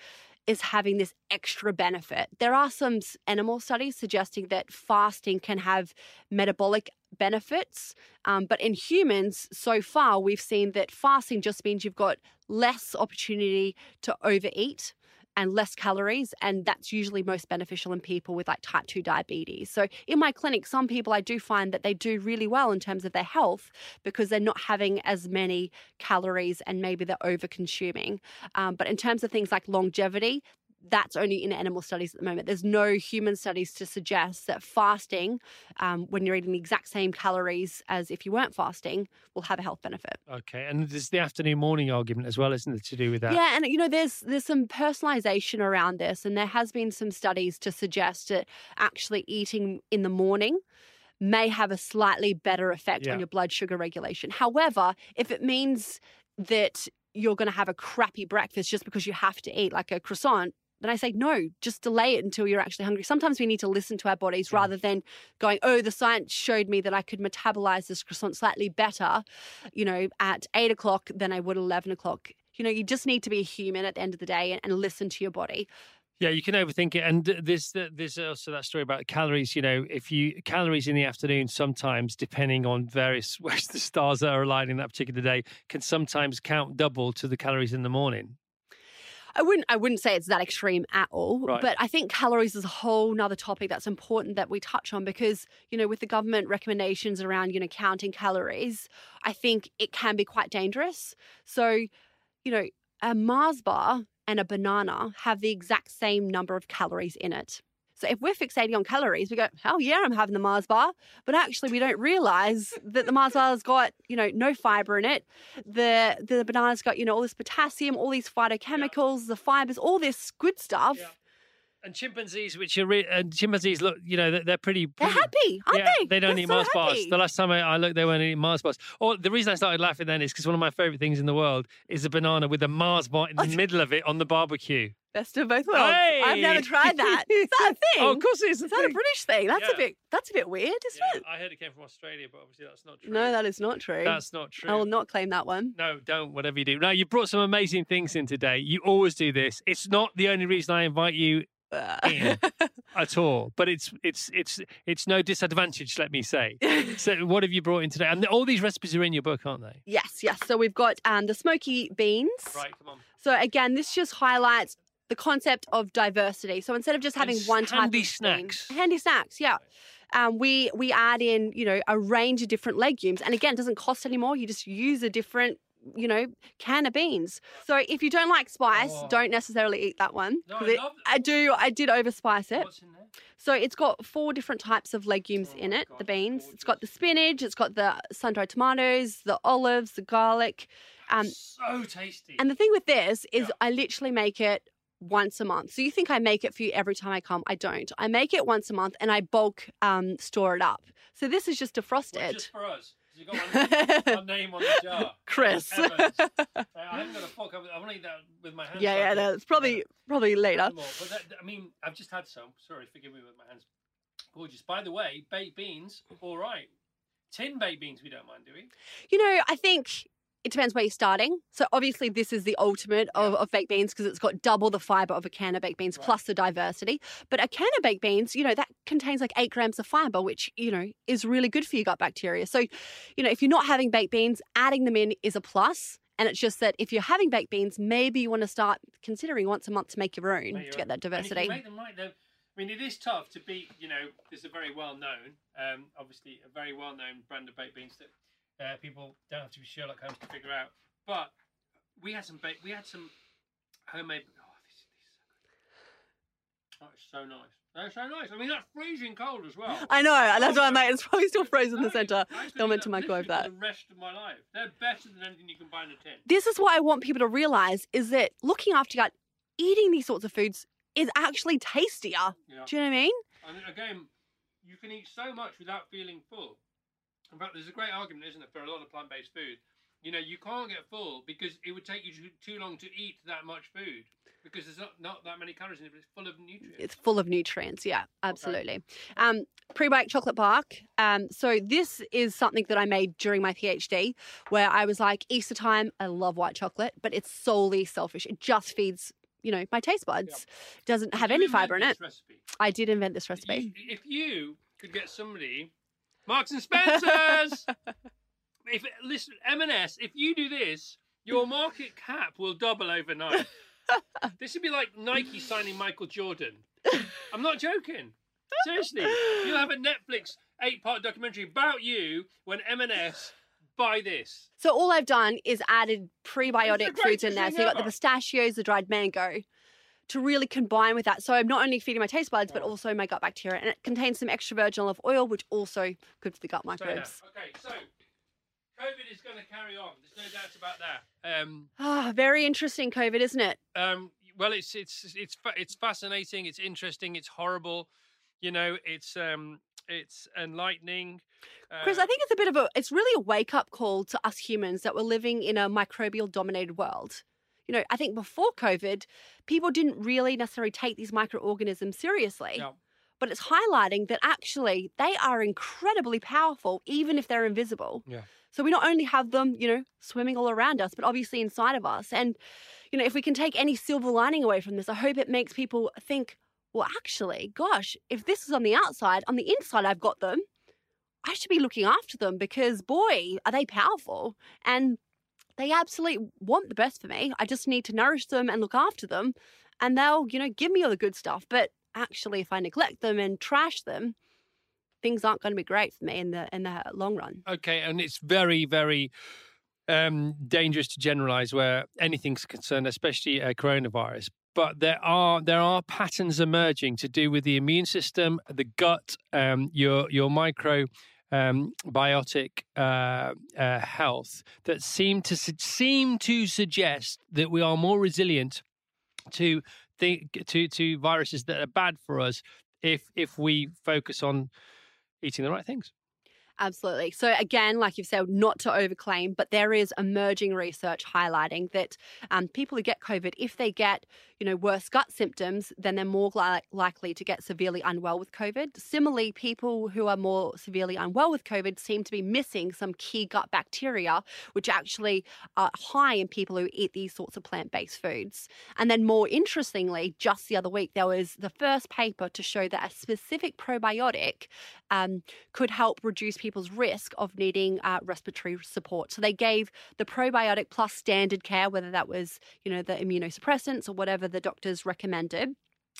S3: is having this extra benefit. There are some animal studies suggesting that fasting can have metabolic benefits, um, but in humans, so far, we've seen that fasting just means you've got less opportunity to overeat and less calories and that's usually most beneficial in people with like type 2 diabetes. So in my clinic some people i do find that they do really well in terms of their health because they're not having as many calories and maybe they're over consuming um, but in terms of things like longevity that's only in animal studies at the moment. There's no human studies to suggest that fasting, um, when you're eating the exact same calories as if you weren't fasting, will have a health benefit.
S1: Okay, and there's the afternoon morning argument as well, isn't it, to do with that?
S3: Yeah, and you know, there's there's some personalization around this, and there has been some studies to suggest that actually eating in the morning may have a slightly better effect
S1: Yeah.
S3: on your blood sugar regulation. However, if it means that you're going to have a crappy breakfast just because you have to eat like a croissant, then I say no, just delay it until you're actually hungry. Sometimes we need to listen to our bodies rather than going, oh, the science showed me that I could metabolize this croissant slightly better, you know, at eight o'clock than I would at 11 o'clock. You know, you just need to be a human at the end of the day and, and listen to your body.
S1: Yeah, you can overthink it, and there's there's also that story about calories. You know, if you calories in the afternoon, sometimes depending on various <laughs> ways the stars are aligning that particular day, can sometimes count double to the calories in the morning.
S3: I wouldn't I wouldn't say it's that extreme at all.
S1: Right.
S3: But I think calories is a whole nother topic that's important that we touch on because, you know, with the government recommendations around, you know, counting calories, I think it can be quite dangerous. So, you know, a Mars bar and a banana have the exact same number of calories in it. So if we're fixating on calories, we go, hell yeah, I'm having the Mars bar. But actually, we don't realize that the Mars bar's got, you know, no fiber in it. The the banana's got, you know, all this potassium, all these phytochemicals, the fibers, all this good stuff.
S1: Yeah. And chimpanzees, which are re- and chimpanzees, look, you know, they're, they're pretty.
S3: They're happy, aren't
S1: yeah,
S3: they?
S1: don't
S3: They're
S1: eat
S3: so
S1: Mars bars. The last time I, I looked, they weren't eating Mars bars. Or the reason I started laughing then is because one of my favourite things in the world is a banana with a Mars bar in the middle of it on the barbecue.
S3: Best of both worlds. I've never tried that. <laughs> Is that a thing?
S1: Oh, of course it is. a
S3: Is that a. British thing? That's
S1: Yeah.
S3: a bit. That's a bit weird, isn't
S1: Yeah,
S3: it?
S1: I heard it came from Australia, but obviously that's not true.
S3: No, that is not true.
S1: That's not true.
S3: I will not claim that one.
S1: No, don't. Whatever you do. Now, you brought some amazing things in today. You always do this. It's not the only reason I invite you in <laughs> at all, but it's it's it's it's no disadvantage. Let me say. <laughs> So, what have you brought in today? And all these recipes are in your book, aren't they?
S3: yes, yes. So we've got um, the smoky beans.
S1: Right. Come on.
S3: So again, this just highlights the concept of diversity. So instead of just having
S1: And
S3: one type
S1: handy
S3: of bean-
S1: snacks.
S3: handy snacks, yeah. Um, we we add in you know a range of different legumes, and again, it doesn't cost any more. You just use a different you know can of beans. So if you don't like spice,
S1: Oh.
S3: don't necessarily eat that one.
S1: No, I
S3: it- I do. I did overspice it.
S1: What's in there?
S3: So it's got four different types of legumes
S1: Oh
S3: in it.
S1: God,
S3: the beans.
S1: gorgeous.
S3: It's got the spinach. It's got the sun-dried tomatoes, the olives, the garlic. Um,
S1: so tasty.
S3: and the thing with this is,
S1: Yeah.
S3: I literally make it once a month. So you think I make it for you every time I come? I don't. I make it once a month and I bulk um, store it up. So this is just
S1: Well,
S3: defrosted.
S1: just for us. You got our, our name on the <laughs> jar.
S3: Chris.
S1: Uh, <laughs> I haven't got a fork. I want to eat that with my hands.
S3: yeah, yeah, no, it's probably probably later.
S1: But that, I mean, I've just had some. Sorry, forgive me with my hands. Gorgeous. By the way, baked beans, all right. Tin baked beans, we don't mind, do we?
S3: You know, I think it depends where you're starting. So obviously, this is the ultimate of, of baked beans because it's got double the fiber of a can of baked beans
S1: Right.
S3: plus the diversity. But a can of baked beans, you know, that contains like eight grams of fiber, which you know is really good for your gut bacteria. So, you know, if you're not having baked beans, adding them in is a plus. And it's just that if you're having baked beans, maybe you want to start considering once a month to make your own
S1: Make
S3: to get
S1: own.
S3: that
S1: And if you
S3: diversity.
S1: make them right, though, I mean, it is tough to beat. You know, there's a very well known, um, obviously a very well known brand of baked beans that uh, people don't have to be Sherlock Holmes to figure out. But we had some baked. We had some homemade. Oh, this, this is so good. Oh, it's so nice. They're so nice. I mean, that's freezing cold as well.
S3: I know, and that's why I'm like, it's probably still frozen in the centre.
S1: I could
S3: They'll
S1: eat
S3: meant to microwave that.
S1: For the rest of my life, they're better than anything you can buy in a tin.
S3: this is what I want people to realize is that looking after gut, eating these sorts of foods is actually tastier.
S1: Yeah.
S3: Do you know what I mean?
S1: And again, you can eat so much without feeling full. In fact, there's a great argument, isn't there, for a lot of plant-based food. You know, you can't get full because it would take you too, too long to eat that much food because there's not, not that many calories in it, but it's full of nutrients.
S3: It's full of nutrients. Yeah, absolutely. Um, prebiotic chocolate bark. Um, so this is something that I made during my PhD, where I was like, Easter time, I love white chocolate, but it's solely selfish. It just feeds, you know, my taste buds. Doesn't have any fiber in it.
S1: Recipe.
S3: I did invent this recipe.
S1: You- if you could get somebody, Marks and Spencers, <laughs> if listen, M&S, if you do this, your market cap will double overnight. <laughs> this would be like Nike signing Michael Jordan. I'm not joking. <laughs> Seriously, you'll have a Netflix eight-part documentary about you when M&S buy this.
S3: So all I've done is added prebiotic foods in there. So you got the pistachios, the dried mango. To really combine with that. So I'm not only feeding my taste buds, but also my gut bacteria. And it contains some extra virgin olive oil, which also good for the gut microbes.
S1: Okay, so COVID is going to carry on. There's no doubt about that. Um,
S3: Ah, very interesting, COVID, isn't it?
S1: um, well, it's it's it's it's fascinating. It's interesting. It's horrible. You know, it's um, it's enlightening.
S3: Chris,
S1: Uh,
S3: I think it's a bit of a, it's really a wake up call to us humans that we're living in a microbial dominated world. You know, I think before COVID, people didn't really necessarily take these microorganisms seriously.
S1: Yeah.
S3: But it's highlighting that actually they are incredibly powerful, even if they're invisible.
S1: Yeah.
S3: So we not only have them, you know, swimming all around us, but obviously inside of us. And, you know, if we can take any silver lining away from this, I hope it makes people think, well, actually, gosh, if this is on the outside, on the inside, I've got them. I should be looking after them because, boy, are they powerful. And they absolutely want the best for me. I just need to nourish them and look after them. And they'll, you know, give me all the good stuff. But actually, if I neglect them and trash them, things aren't going to be great for me in the in the long run.
S1: Okay, and it's very, very um, dangerous to generalize where anything's concerned, especially uh, coronavirus. But there are there are patterns emerging to do with the immune system, the gut, um, your your micro. Um, biotic uh, uh, health that seem to su- seem to suggest that we are more resilient to the to to viruses that are bad for us if if we focus on eating the right things.
S3: Absolutely. So again, like you've said, not to overclaim, but there is emerging research highlighting that um, people who get COVID, if they get you know worse gut symptoms, then they're more li- likely to get severely unwell with COVID. Similarly, people who are more severely unwell with COVID seem to be missing some key gut bacteria, which actually are high in people who eat these sorts of plant-based foods. And then, more interestingly, just the other week, there was the first paper to show that a specific probiotic um, could help reduce people's risk of needing uh, respiratory support. So they gave the probiotic plus standard care, whether that was you know the immunosuppressants or whatever the doctors recommended.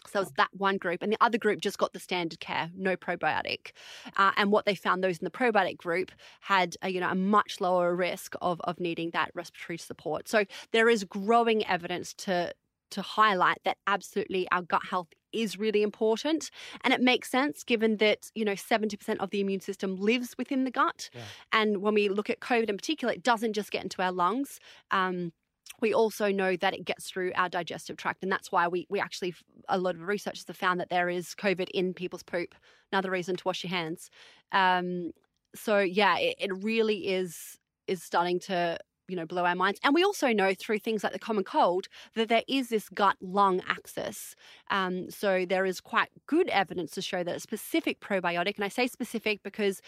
S3: So it's that one group, and the other group just got the standard care, no probiotic. Uh, and what they found, those in the probiotic group had a, you know a much lower risk of of needing that respiratory support. So there is growing evidence to to highlight that absolutely our gut health is really important. And it makes sense given that you know 70% of the immune system lives within the gut.
S1: Yeah.
S3: and when we look at covid in particular it doesn't just get into our lungs. Um, we also know that it gets through our digestive tract. And that's why we, we actually a lot of researchers have found that there is covid in people's poop. Another reason to wash your hands. Um, so yeah it, it really is is starting to you know blow our minds. And we also know through things like the common cold that there is this gut lung axis. Um, so there is quite good evidence to show that a specific probiotic and i say specific because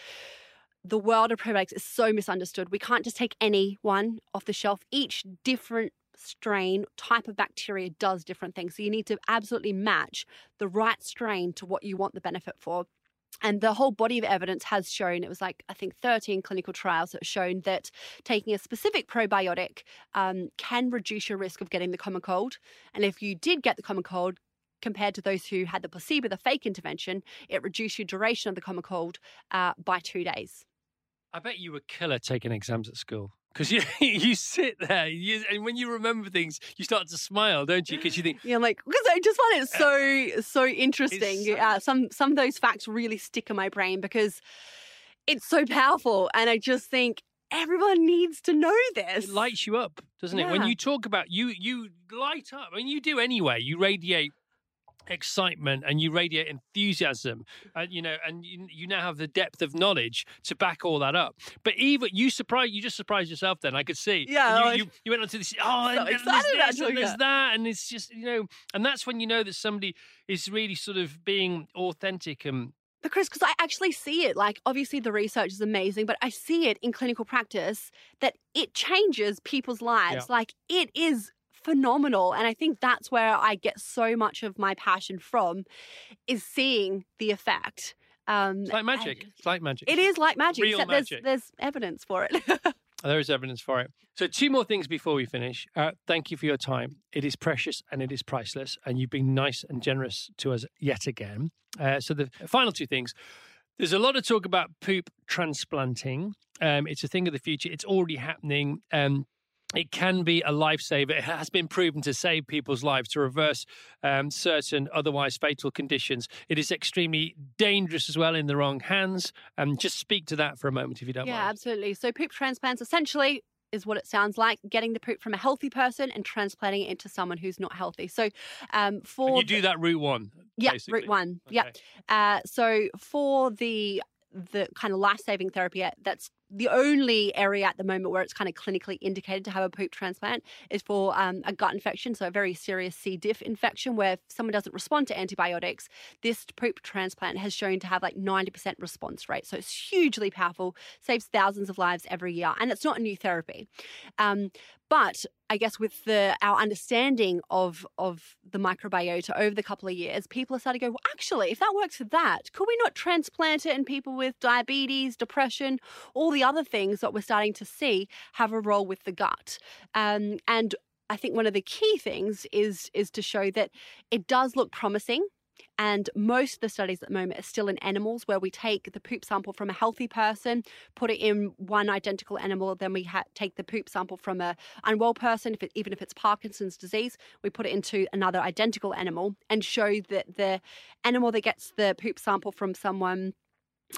S3: the world of probiotics is so misunderstood. We can't just take any one off the shelf. Each different strain type of bacteria does different things. So you need to absolutely match the right strain to what you want the benefit for and the whole body of evidence has shown it was like i think 13 clinical trials that have shown that taking a specific probiotic um, can reduce your risk of getting the common cold. And if you did get the common cold compared to those who had the placebo the fake intervention it reduced your duration of the common cold uh, by two days.
S1: I bet you were killer taking exams at school because you <laughs> you sit there you, and when you remember things, you start to smile, don't you? Because you think
S3: yeah, I'm like because I just find it so so interesting.
S1: so-
S3: uh, some some of those facts really stick in my brain because it's so powerful, and I just think everyone needs to know this.
S1: it lights you up, doesn't it? When you talk about you, you light up. I mean, you do anyway. You radiate excitement and you radiate enthusiasm and you know and you, you now have the depth of knowledge to back all that up but even you surprise you just surprised yourself then i could see
S3: Yeah,
S1: And
S3: I
S1: you, you, you went on to this oh and, and there's this and there's
S3: that.
S1: that and it's just you know and that's when you know that somebody is really sort of being authentic and
S3: But Chris, because I actually see it. Like, obviously, the research is amazing, but I see it in clinical practice that it changes people's lives. Like, it is phenomenal. And I think that's where I get so much of my passion from is seeing the effect. Um,
S1: it's like magic it's like magic
S3: It is like magic,
S1: Real
S3: except
S1: magic.
S3: There's, there's evidence for it. <laughs>
S1: There is evidence for it. So, two more things before we finish. Uh, thank you for your time. It is precious and it is priceless, and you've been nice and generous to us yet again. Uh, so, the final two things. There's a lot of talk about poop transplanting. Um, it's a thing of the future. It's already happening. Um, it can be a lifesaver. It has been proven to save people's lives, to reverse um, certain otherwise fatal conditions. It is extremely dangerous as well in the wrong hands. Um, just speak to that for a moment, if you don't
S3: yeah,
S1: mind.
S3: absolutely. So poop transplants essentially is what it sounds like getting the poop from a healthy person and transplanting it into someone who's not healthy. So, um, for
S1: And you do that route one.
S3: yeah,
S1: basically.
S3: route one, yeah. Uh, so for the the kind of life saving therapy, uh, that's the only area at the moment where it's kind of clinically indicated to have a poop transplant is for um, a gut infection, so a very serious C. diff infection where if someone doesn't respond to antibiotics, this poop transplant has shown to have like 90% response rate. So it's hugely powerful, saves thousands of lives every year, and it's not a new therapy. Um, but I guess with the our understanding of of the microbiota over the couple of years, people are starting to go, well, actually, if that works for that, could we not transplant it in people with diabetes, depression, all the other things that we're starting to see have a role with the gut? Um, and I think one of the key things is is to show that it does look promising. And most of the studies at the moment are still in animals, where we take the poop sample from a healthy person, put it in one identical animal, then we ha- take the poop sample from a unwell person, if it, even if it's Parkinson's disease, we put it into another identical animal and show that the animal that gets the poop sample from someone,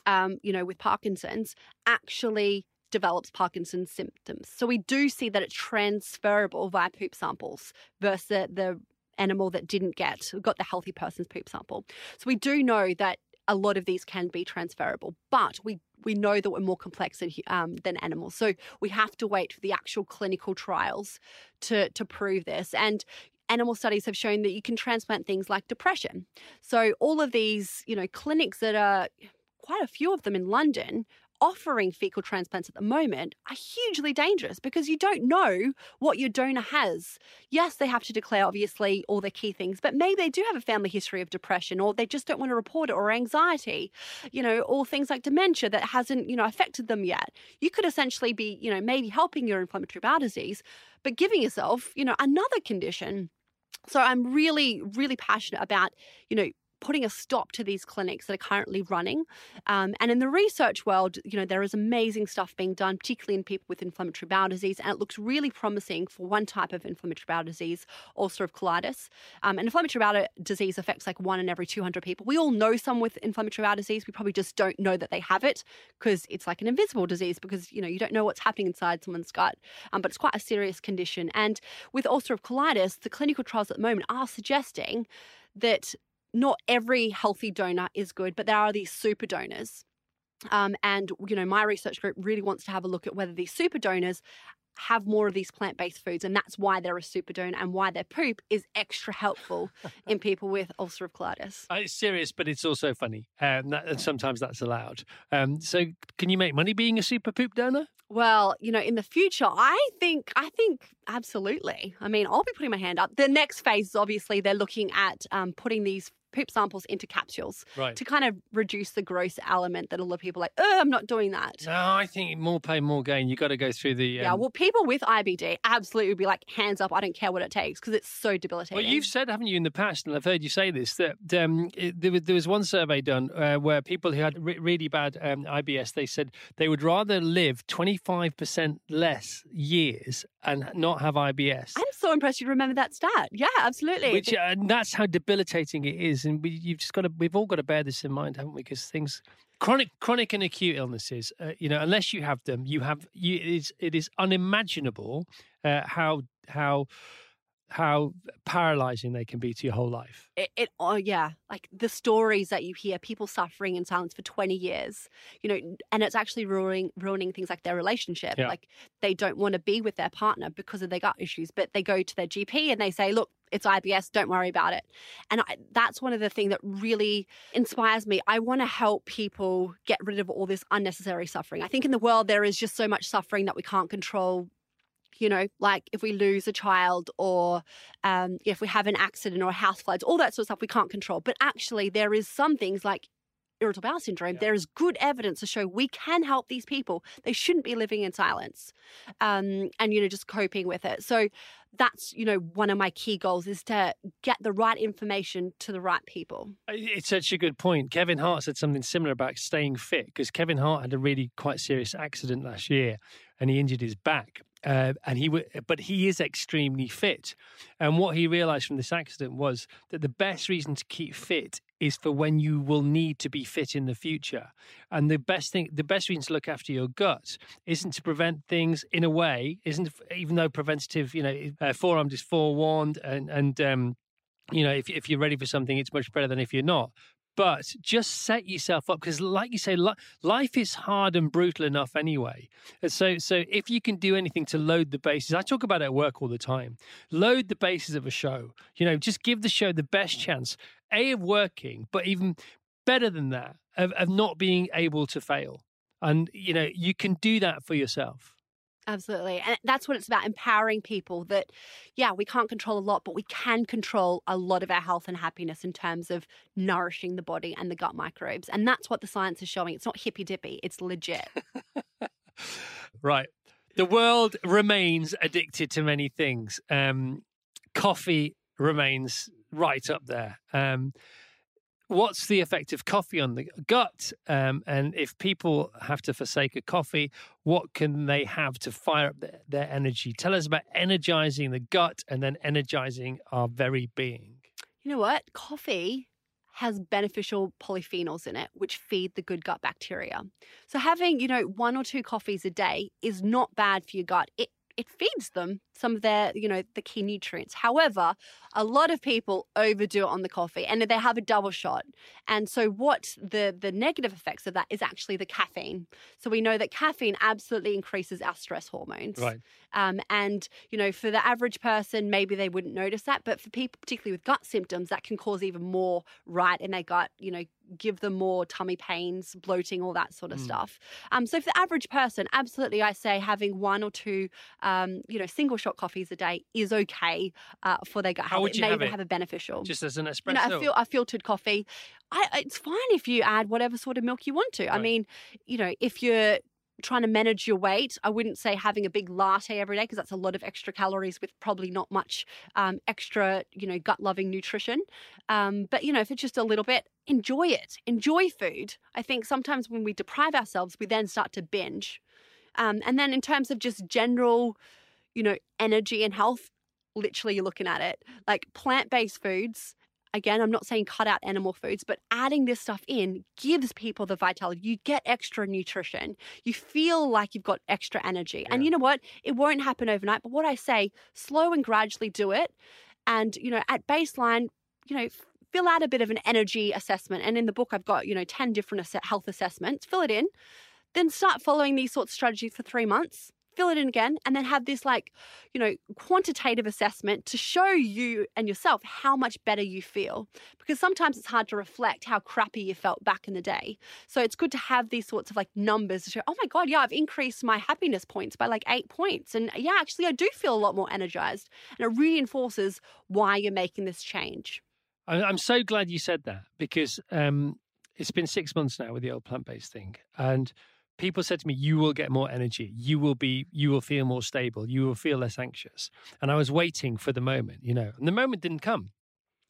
S3: um, you know, with Parkinson's actually develops Parkinson's symptoms. So we do see that it's transferable via poop samples versus the, the animal that didn't get got the healthy person's poop sample. So we do know that a lot of these can be transferable, but we we know that we're more complex than um, than animals. So we have to wait for the actual clinical trials to to prove this. And animal studies have shown that you can transplant things like depression. So all of these, you know, clinics that are quite a few of them in London offering fecal transplants at the moment are hugely dangerous because you don't know what your donor has. Yes, they have to declare obviously all their key things, but maybe they do have a family history of depression or they just don't want to report it or anxiety, you know, or things like dementia that hasn't, you know, affected them yet. You could essentially be, you know, maybe helping your inflammatory bowel disease, but giving yourself, you know, another condition. So I'm really, really passionate about, you know, putting a stop to these clinics that are currently running. Um, and in the research world, you know, there is amazing stuff being done, particularly in people with inflammatory bowel disease, and it looks really promising for one type of inflammatory bowel disease, ulcerative colitis. Um, and inflammatory bowel disease affects like one in every 200 people. We all know someone with inflammatory bowel disease. We probably just don't know that they have it because it's like an invisible disease because, you know, you don't know what's happening inside someone's gut. Um, but it's quite a serious condition. And with ulcerative colitis, the clinical trials at the moment are suggesting that not every healthy donor is good, but there are these super donors. Um, and, you know, my research group really wants to have a look at whether these super donors have more of these plant based foods. And that's why they're a super donor and why their poop is extra helpful <laughs> in people with ulcerative colitis.
S1: Uh, It's serious, but it's also funny, um, that, and sometimes that's allowed. Um, so, can you make money being a super poop donor?
S3: Well, you know, in the future, I think, I think absolutely. I mean, I'll be putting my hand up. The next phase is obviously they're looking at um, putting these poop samples into capsules
S1: Right.
S3: to kind of reduce the gross element that a lot of people are like, oh, I'm not doing that.
S1: No, I think more pay, more gain. You got to go through the.
S3: Yeah,
S1: um,
S3: well, people with IBD absolutely would be like, hands up, I don't care what it takes because it's so debilitating.
S1: Well, you've said, haven't you, in the past, and I've heard you say this, that um, it, there, was, there was one survey done uh, where people who had re- really bad um, IBS, they said they would rather live 25% less years and not have IBS.
S3: I'm so impressed you remember that stat. Yeah, absolutely.
S1: Which uh, and that's how debilitating it is, and we, you've just got to. We've all got to bear this in mind, haven't we? Because things, chronic, chronic and acute illnesses, uh, you know, unless you have them, you have. You, it is it is unimaginable uh, how how how paralyzing they can be to your whole life.
S3: it, it oh yeah like the stories that you hear people suffering in silence for 20 years you know and it's actually ruining ruining things like their relationship
S1: Yeah.
S3: like they don't want to be with their partner because of their gut issues but they go to their gp and they say look it's IBS, don't worry about it. And I, that's one of the things that really inspires me. I want to help people get rid of all this unnecessary suffering. I think in the world there is just so much suffering that we can't control you know, like if we lose a child or um, if we have an accident or a house floods, all that sort of stuff we can't control. But actually, there is some things like irritable bowel syndrome.
S1: Yeah.
S3: There is good evidence to show we can help these people. They shouldn't be living in silence, um, and you know, just coping with it. So that's you know one of my key goals is to get the right information to the right people.
S1: It's such a good point. Kevin Hart said something similar about staying fit because Kevin Hart had a really quite serious accident last year, and he injured his back. Uh, and he, w- but he is extremely fit. And what he realised from this accident was that the best reason to keep fit is for when you will need to be fit in the future. And the best thing, the best reason to look after your gut isn't to prevent things in a way, isn't even though preventative, you know, uh, forearmed is forewarned, and and um, you know, if if you're ready for something, it's much better than if you're not but just set yourself up because like you say life is hard and brutal enough anyway. So so if you can do anything to load the bases i talk about it at work all the time load the bases of a show. You know just give the show the best chance a of working but even better than that of, of not being able to fail. And you know you can do that for yourself
S3: Absolutely. And that's what it's about empowering people that, yeah, we can't control a lot, but we can control a lot of our health and happiness in terms of nourishing the body and the gut microbes. And that's what the science is showing. It's not hippy dippy, it's legit. <laughs>
S1: right. The world remains addicted to many things. Um, coffee remains right up there. Um, what's the effect of coffee on the gut? Um, and if people have to forsake a coffee, what can they have to fire up their, their energy? Tell us about energizing the gut and then energizing our very being.
S3: You know what? Coffee has beneficial polyphenols in it, which feed the good gut bacteria. So having, you know, one or two coffees a day is not bad for your gut. It it feeds them some of their, you know, the key nutrients. However, a lot of people overdo it on the coffee and they have a double shot. And so what the the negative effects of that is actually the caffeine. So we know that caffeine absolutely increases our stress hormones.
S1: Right.
S3: Um, and you know, for the average person, maybe they wouldn't notice that, but for people particularly with gut symptoms, that can cause even more right in their gut. You know, give them more tummy pains, bloating, all that sort of mm. stuff. Um, so for the average person, absolutely, I say having one or two, um, you know, single shot coffees a day is okay uh, for their gut
S1: How
S3: would
S1: you
S3: may
S1: have
S3: even
S1: it?
S3: have a beneficial.
S1: Just as an espresso.
S3: You know, a, fil- a filtered coffee. I, it's fine if you add whatever sort of milk you want to. Right. I mean, you know, if you're trying to manage your weight, I wouldn't say having a big latte every day because that's a lot of extra calories with probably not much um, extra, you know, gut loving nutrition. Um, but, you know, if it's just a little bit, enjoy it. Enjoy food. I think sometimes when we deprive ourselves, we then start to binge. Um, and then in terms of just general, you know, energy and health, literally you're looking at it like plant based foods again, I'm not saying cut out animal foods, but adding this stuff in gives people the vitality. You get extra nutrition. You feel like you've got extra energy. Yeah. And you know what? It won't happen overnight. But what I say, slow and gradually do it. And, you know, at baseline, you know, fill out a bit of an energy assessment. And in the book, I've got, you know, 10 different health assessments. Fill it in. Then start following these sorts of strategies for three months fill it in again, and then have this like, you know, quantitative assessment to show you and yourself how much better you feel. Because sometimes it's hard to reflect how crappy you felt back in the day. So it's good to have these sorts of like numbers to show, oh my God, yeah, I've increased my happiness points by like eight points. And yeah, actually, I do feel a lot more energized. And it reinforces why you're making this change.
S1: I'm so glad you said that because um, it's been six months now with the old plant based thing. And people said to me you will get more energy. You will be you will feel more stable. You will feel less anxious. And i was waiting for the moment you know and the moment didn't come.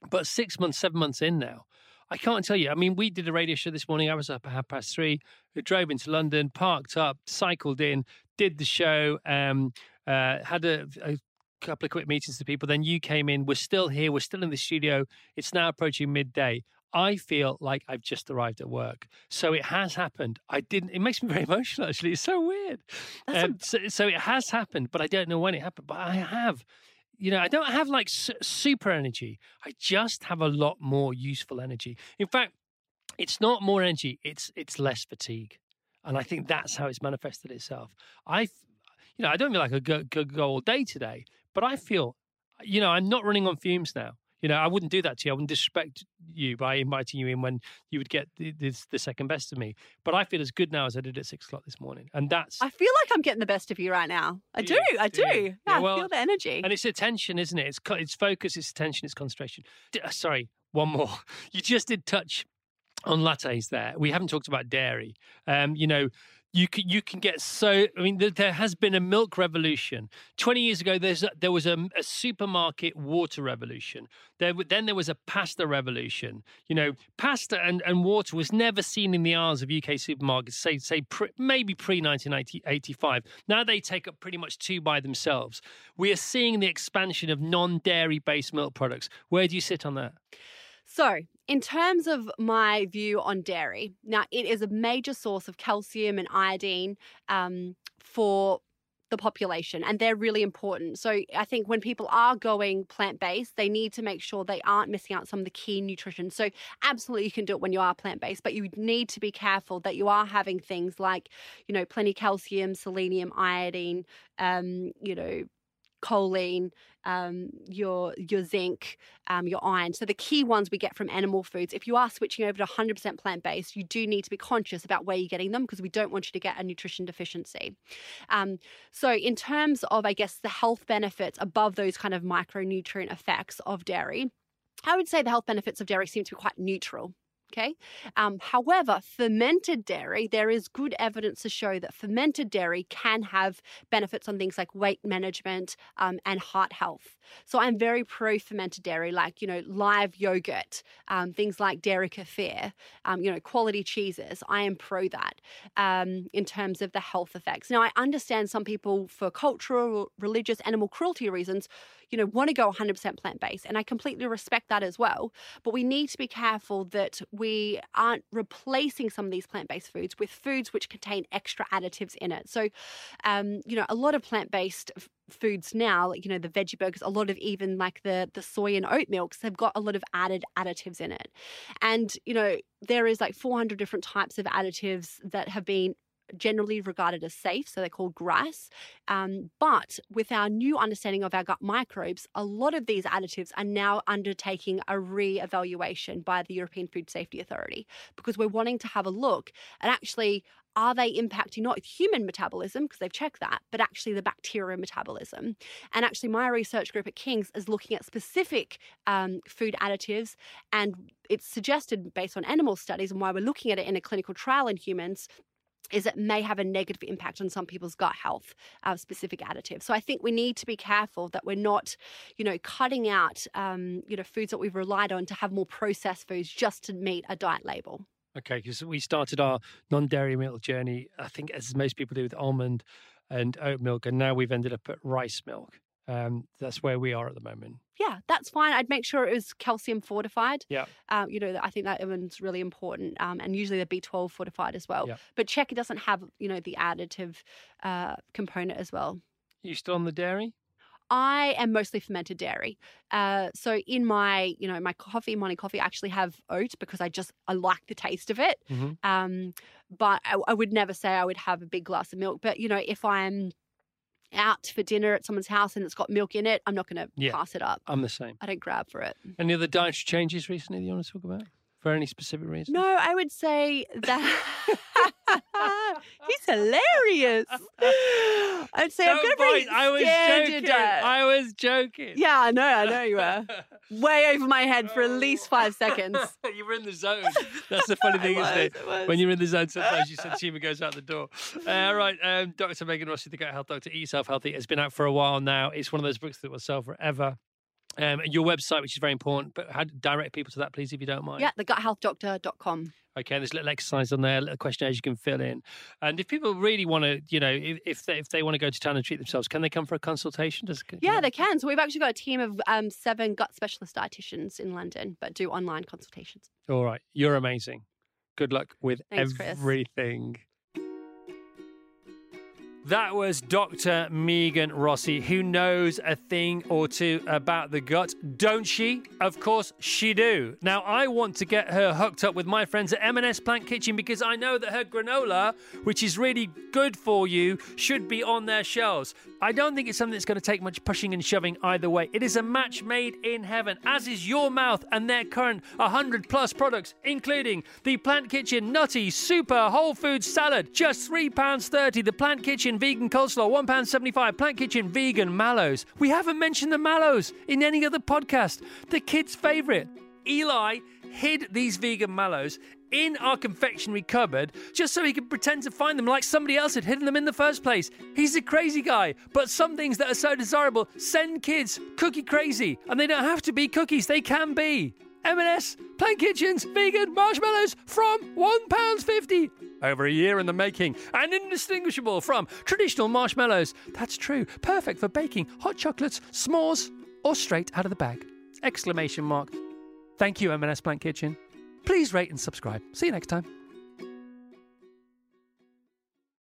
S1: But six months seven months in now i can't tell you. I mean we did a radio show this morning. I was up at half past three. We drove into london parked up cycled in did the show um, uh, had a, a couple of quick meetings to people. Then you came in. We're still here. We're still in the studio. It's now approaching midday I feel like I've just arrived at work. So it has happened. I didn't, it makes me <laughs> very emotional, actually. It's so weird. Um, a... so, so, it has happened, but I don't know when it happened. But I have, you know, I don't have like su- super energy. I just have a lot more useful energy. In fact, it's not more energy, it's, it's less fatigue. And I think that's how it's manifested itself. I, you know, I don't feel like I could go, go all day today, but I feel, you know, I'm not running on fumes now. You know, I wouldn't do that to you. I wouldn't disrespect you by inviting you in when you would get the, the, the, second best of me. But I feel as good now as I did at six o'clock this morning, and that's.
S3: I feel like I'm getting the best of you right now. I do. do I do. Yeah, yeah well, I feel the energy.
S1: And it's attention, isn't it? It's it's focus, it's attention, it's concentration. Uh, sorry, one more. <laughs> You just did touch on lattes there. We haven't talked about dairy. Um, you know, you can you can get so. I mean, there, has been a milk revolution. Twenty years ago, there's a, there was a, a supermarket water revolution. There then there was a pasta revolution. You know, pasta and, and water was never seen in the aisles of UK supermarkets. Say say pre, maybe pre 1985. Now they take up pretty much two by themselves. We are seeing the expansion of non dairy based milk products. Where do you sit on that?
S3: So, in terms of my view on dairy, now it is a major source of calcium and iodine um, for the population, and they're really important. So, I think when people are going plant based, they need to make sure they aren't missing out some of the key nutrition. So, absolutely, you can do it when you are plant based, but you need to be careful that you are having things like, you know, plenty calcium, selenium, iodine, um, you know, choline, um, your your zinc, um, your iron. So the key ones we get from animal foods. If you are switching over to 100% plant based, you do need to be conscious about where you're getting them because we don't want you to get a nutrition deficiency. Um, so in terms of, I guess, the health benefits above those kind of micronutrient effects of dairy. I would say the health benefits of dairy seem to be quite neutral. Okay. Um, however, fermented dairy, there is good evidence to show that fermented dairy can have benefits on things like weight management um, and heart health. So I'm very pro fermented dairy, like, you know, live yogurt, um, things like dairy kefir, um, you know, quality cheeses. I am pro that um, in terms of the health effects. Now, I understand some people, for cultural, religious, animal cruelty reasons, you know, want to go 100% plant based. And I completely respect that as well. But we need to be careful that we aren't replacing some of these plant based foods with foods which contain extra additives in it. So, um, you know, a lot of plant based foods now, like, you know, the veggie burgers, a lot of even like the, the soy and oat milks have got a lot of added additives in it. And, you know, there is like 400 different types of additives that have been generally regarded as safe, so they're called GRAS. Um, but with our new understanding of our gut microbes, a lot of these additives are now undertaking a re evaluation by the European Food Safety Authority because we're wanting to have a look at actually are they impacting not human metabolism because they've checked that but actually the bacterial metabolism and actually my research group at king's is looking at specific um, food additives and it's suggested based on animal studies and why we're looking at it in a clinical trial in humans is it may have a negative impact on some people's gut health uh, specific additives so i think we need to be careful that we're not you know cutting out um, you know foods that we've relied on to have more processed foods just to meet a diet label
S1: Okay, because we started our non-dairy milk journey, I think, as most people do, with almond and oat milk, and now we've ended up at rice milk. Um, that's where we are at the moment.
S3: yeah that's fine i'd make sure it was calcium fortified
S1: Yeah.
S3: um, you know i think that one's really important um, and usually the b12 fortified as well
S1: Yeah.
S3: but check it doesn't have you know the additive uh, component as well
S1: You still on the dairy?
S3: I am mostly fermented dairy. Uh, so in my, you know, my coffee, morning coffee, I actually have oat because I just I like the taste of it.
S1: Mhm.
S3: Um, but I, I would never say I would have a big glass of milk. But you know, if I'm out for dinner at someone's house and it's got milk in it, I'm not going to
S1: Yeah.
S3: pass it up.
S1: I'm the same.
S3: I don't grab for it.
S1: Any other dietary changes recently that you want to talk about? For any specific reason?
S3: No, I would say that <laughs> he's hilarious. <laughs> I'd say I've got a
S1: Don't
S3: pretty
S1: bite. I was joking. I was joking.
S3: Yeah, I know, I know you were. <laughs> Way over my head for at least five seconds. <laughs>
S1: you were in the zone. That's the funny thing,
S3: I
S1: isn't it?
S3: was, I was.
S1: When you're in the zone, sometimes you sense of humour goes out the door. Uh, all right, um, Dr. Megan Rossi, the Gut Health Doctor, Eat Yourself Healthy, has been out for a while now. It's one of those books that will sell forever. Um, and your website, which is very important, but how direct people to that, please, if you don't mind.
S3: Yeah, theguthealthdoctor.com.
S1: Okay, there's a little exercise on there, a little questionnaires you can fill in. And if people really want to, you know, if, if they, if they want to go to town and treat themselves, can they come for a consultation? Does,
S3: Yeah, they can. So we've actually got a team of um, seven gut specialist dietitians in London, but do online consultations.
S1: All right, you're amazing. Good luck with
S3: Thanks, Chris.
S1: That was Dr. Megan Rossi, who knows a thing or two about the gut, don't she? Of course she do. Now I want to get her hooked up with my friends at M&S Plant Kitchen because I know that her granola, which is really good for you, should be on their shelves. I don't think it's something that's going to take much pushing and shoving either way. It is a match made in heaven, as is your mouth and their current 100 plus products, including the Plant Kitchen Nutty Super Whole Food Salad, just £3.30. The Plant Kitchen Vegan Coleslaw, £1.75. Plant Kitchen Vegan Mallows. We haven't mentioned the mallows in any other podcast. The kids' favourite. Eli hid these vegan mallows in our confectionery cupboard just so he could pretend to find them like somebody else had hidden them in the first place. He's a crazy guy, but some things that are so desirable send kids cookie crazy, and they don't have to be cookies, they can be. M&S, Plant Kitchens, vegan marshmallows from £1.50. Over a year in the making and indistinguishable from traditional marshmallows. That's true. Perfect for baking hot chocolates, s'mores, or straight out of the bag. Exclamation mark. Thank you, M&S Plant Kitchen. Please rate and subscribe. See you next time.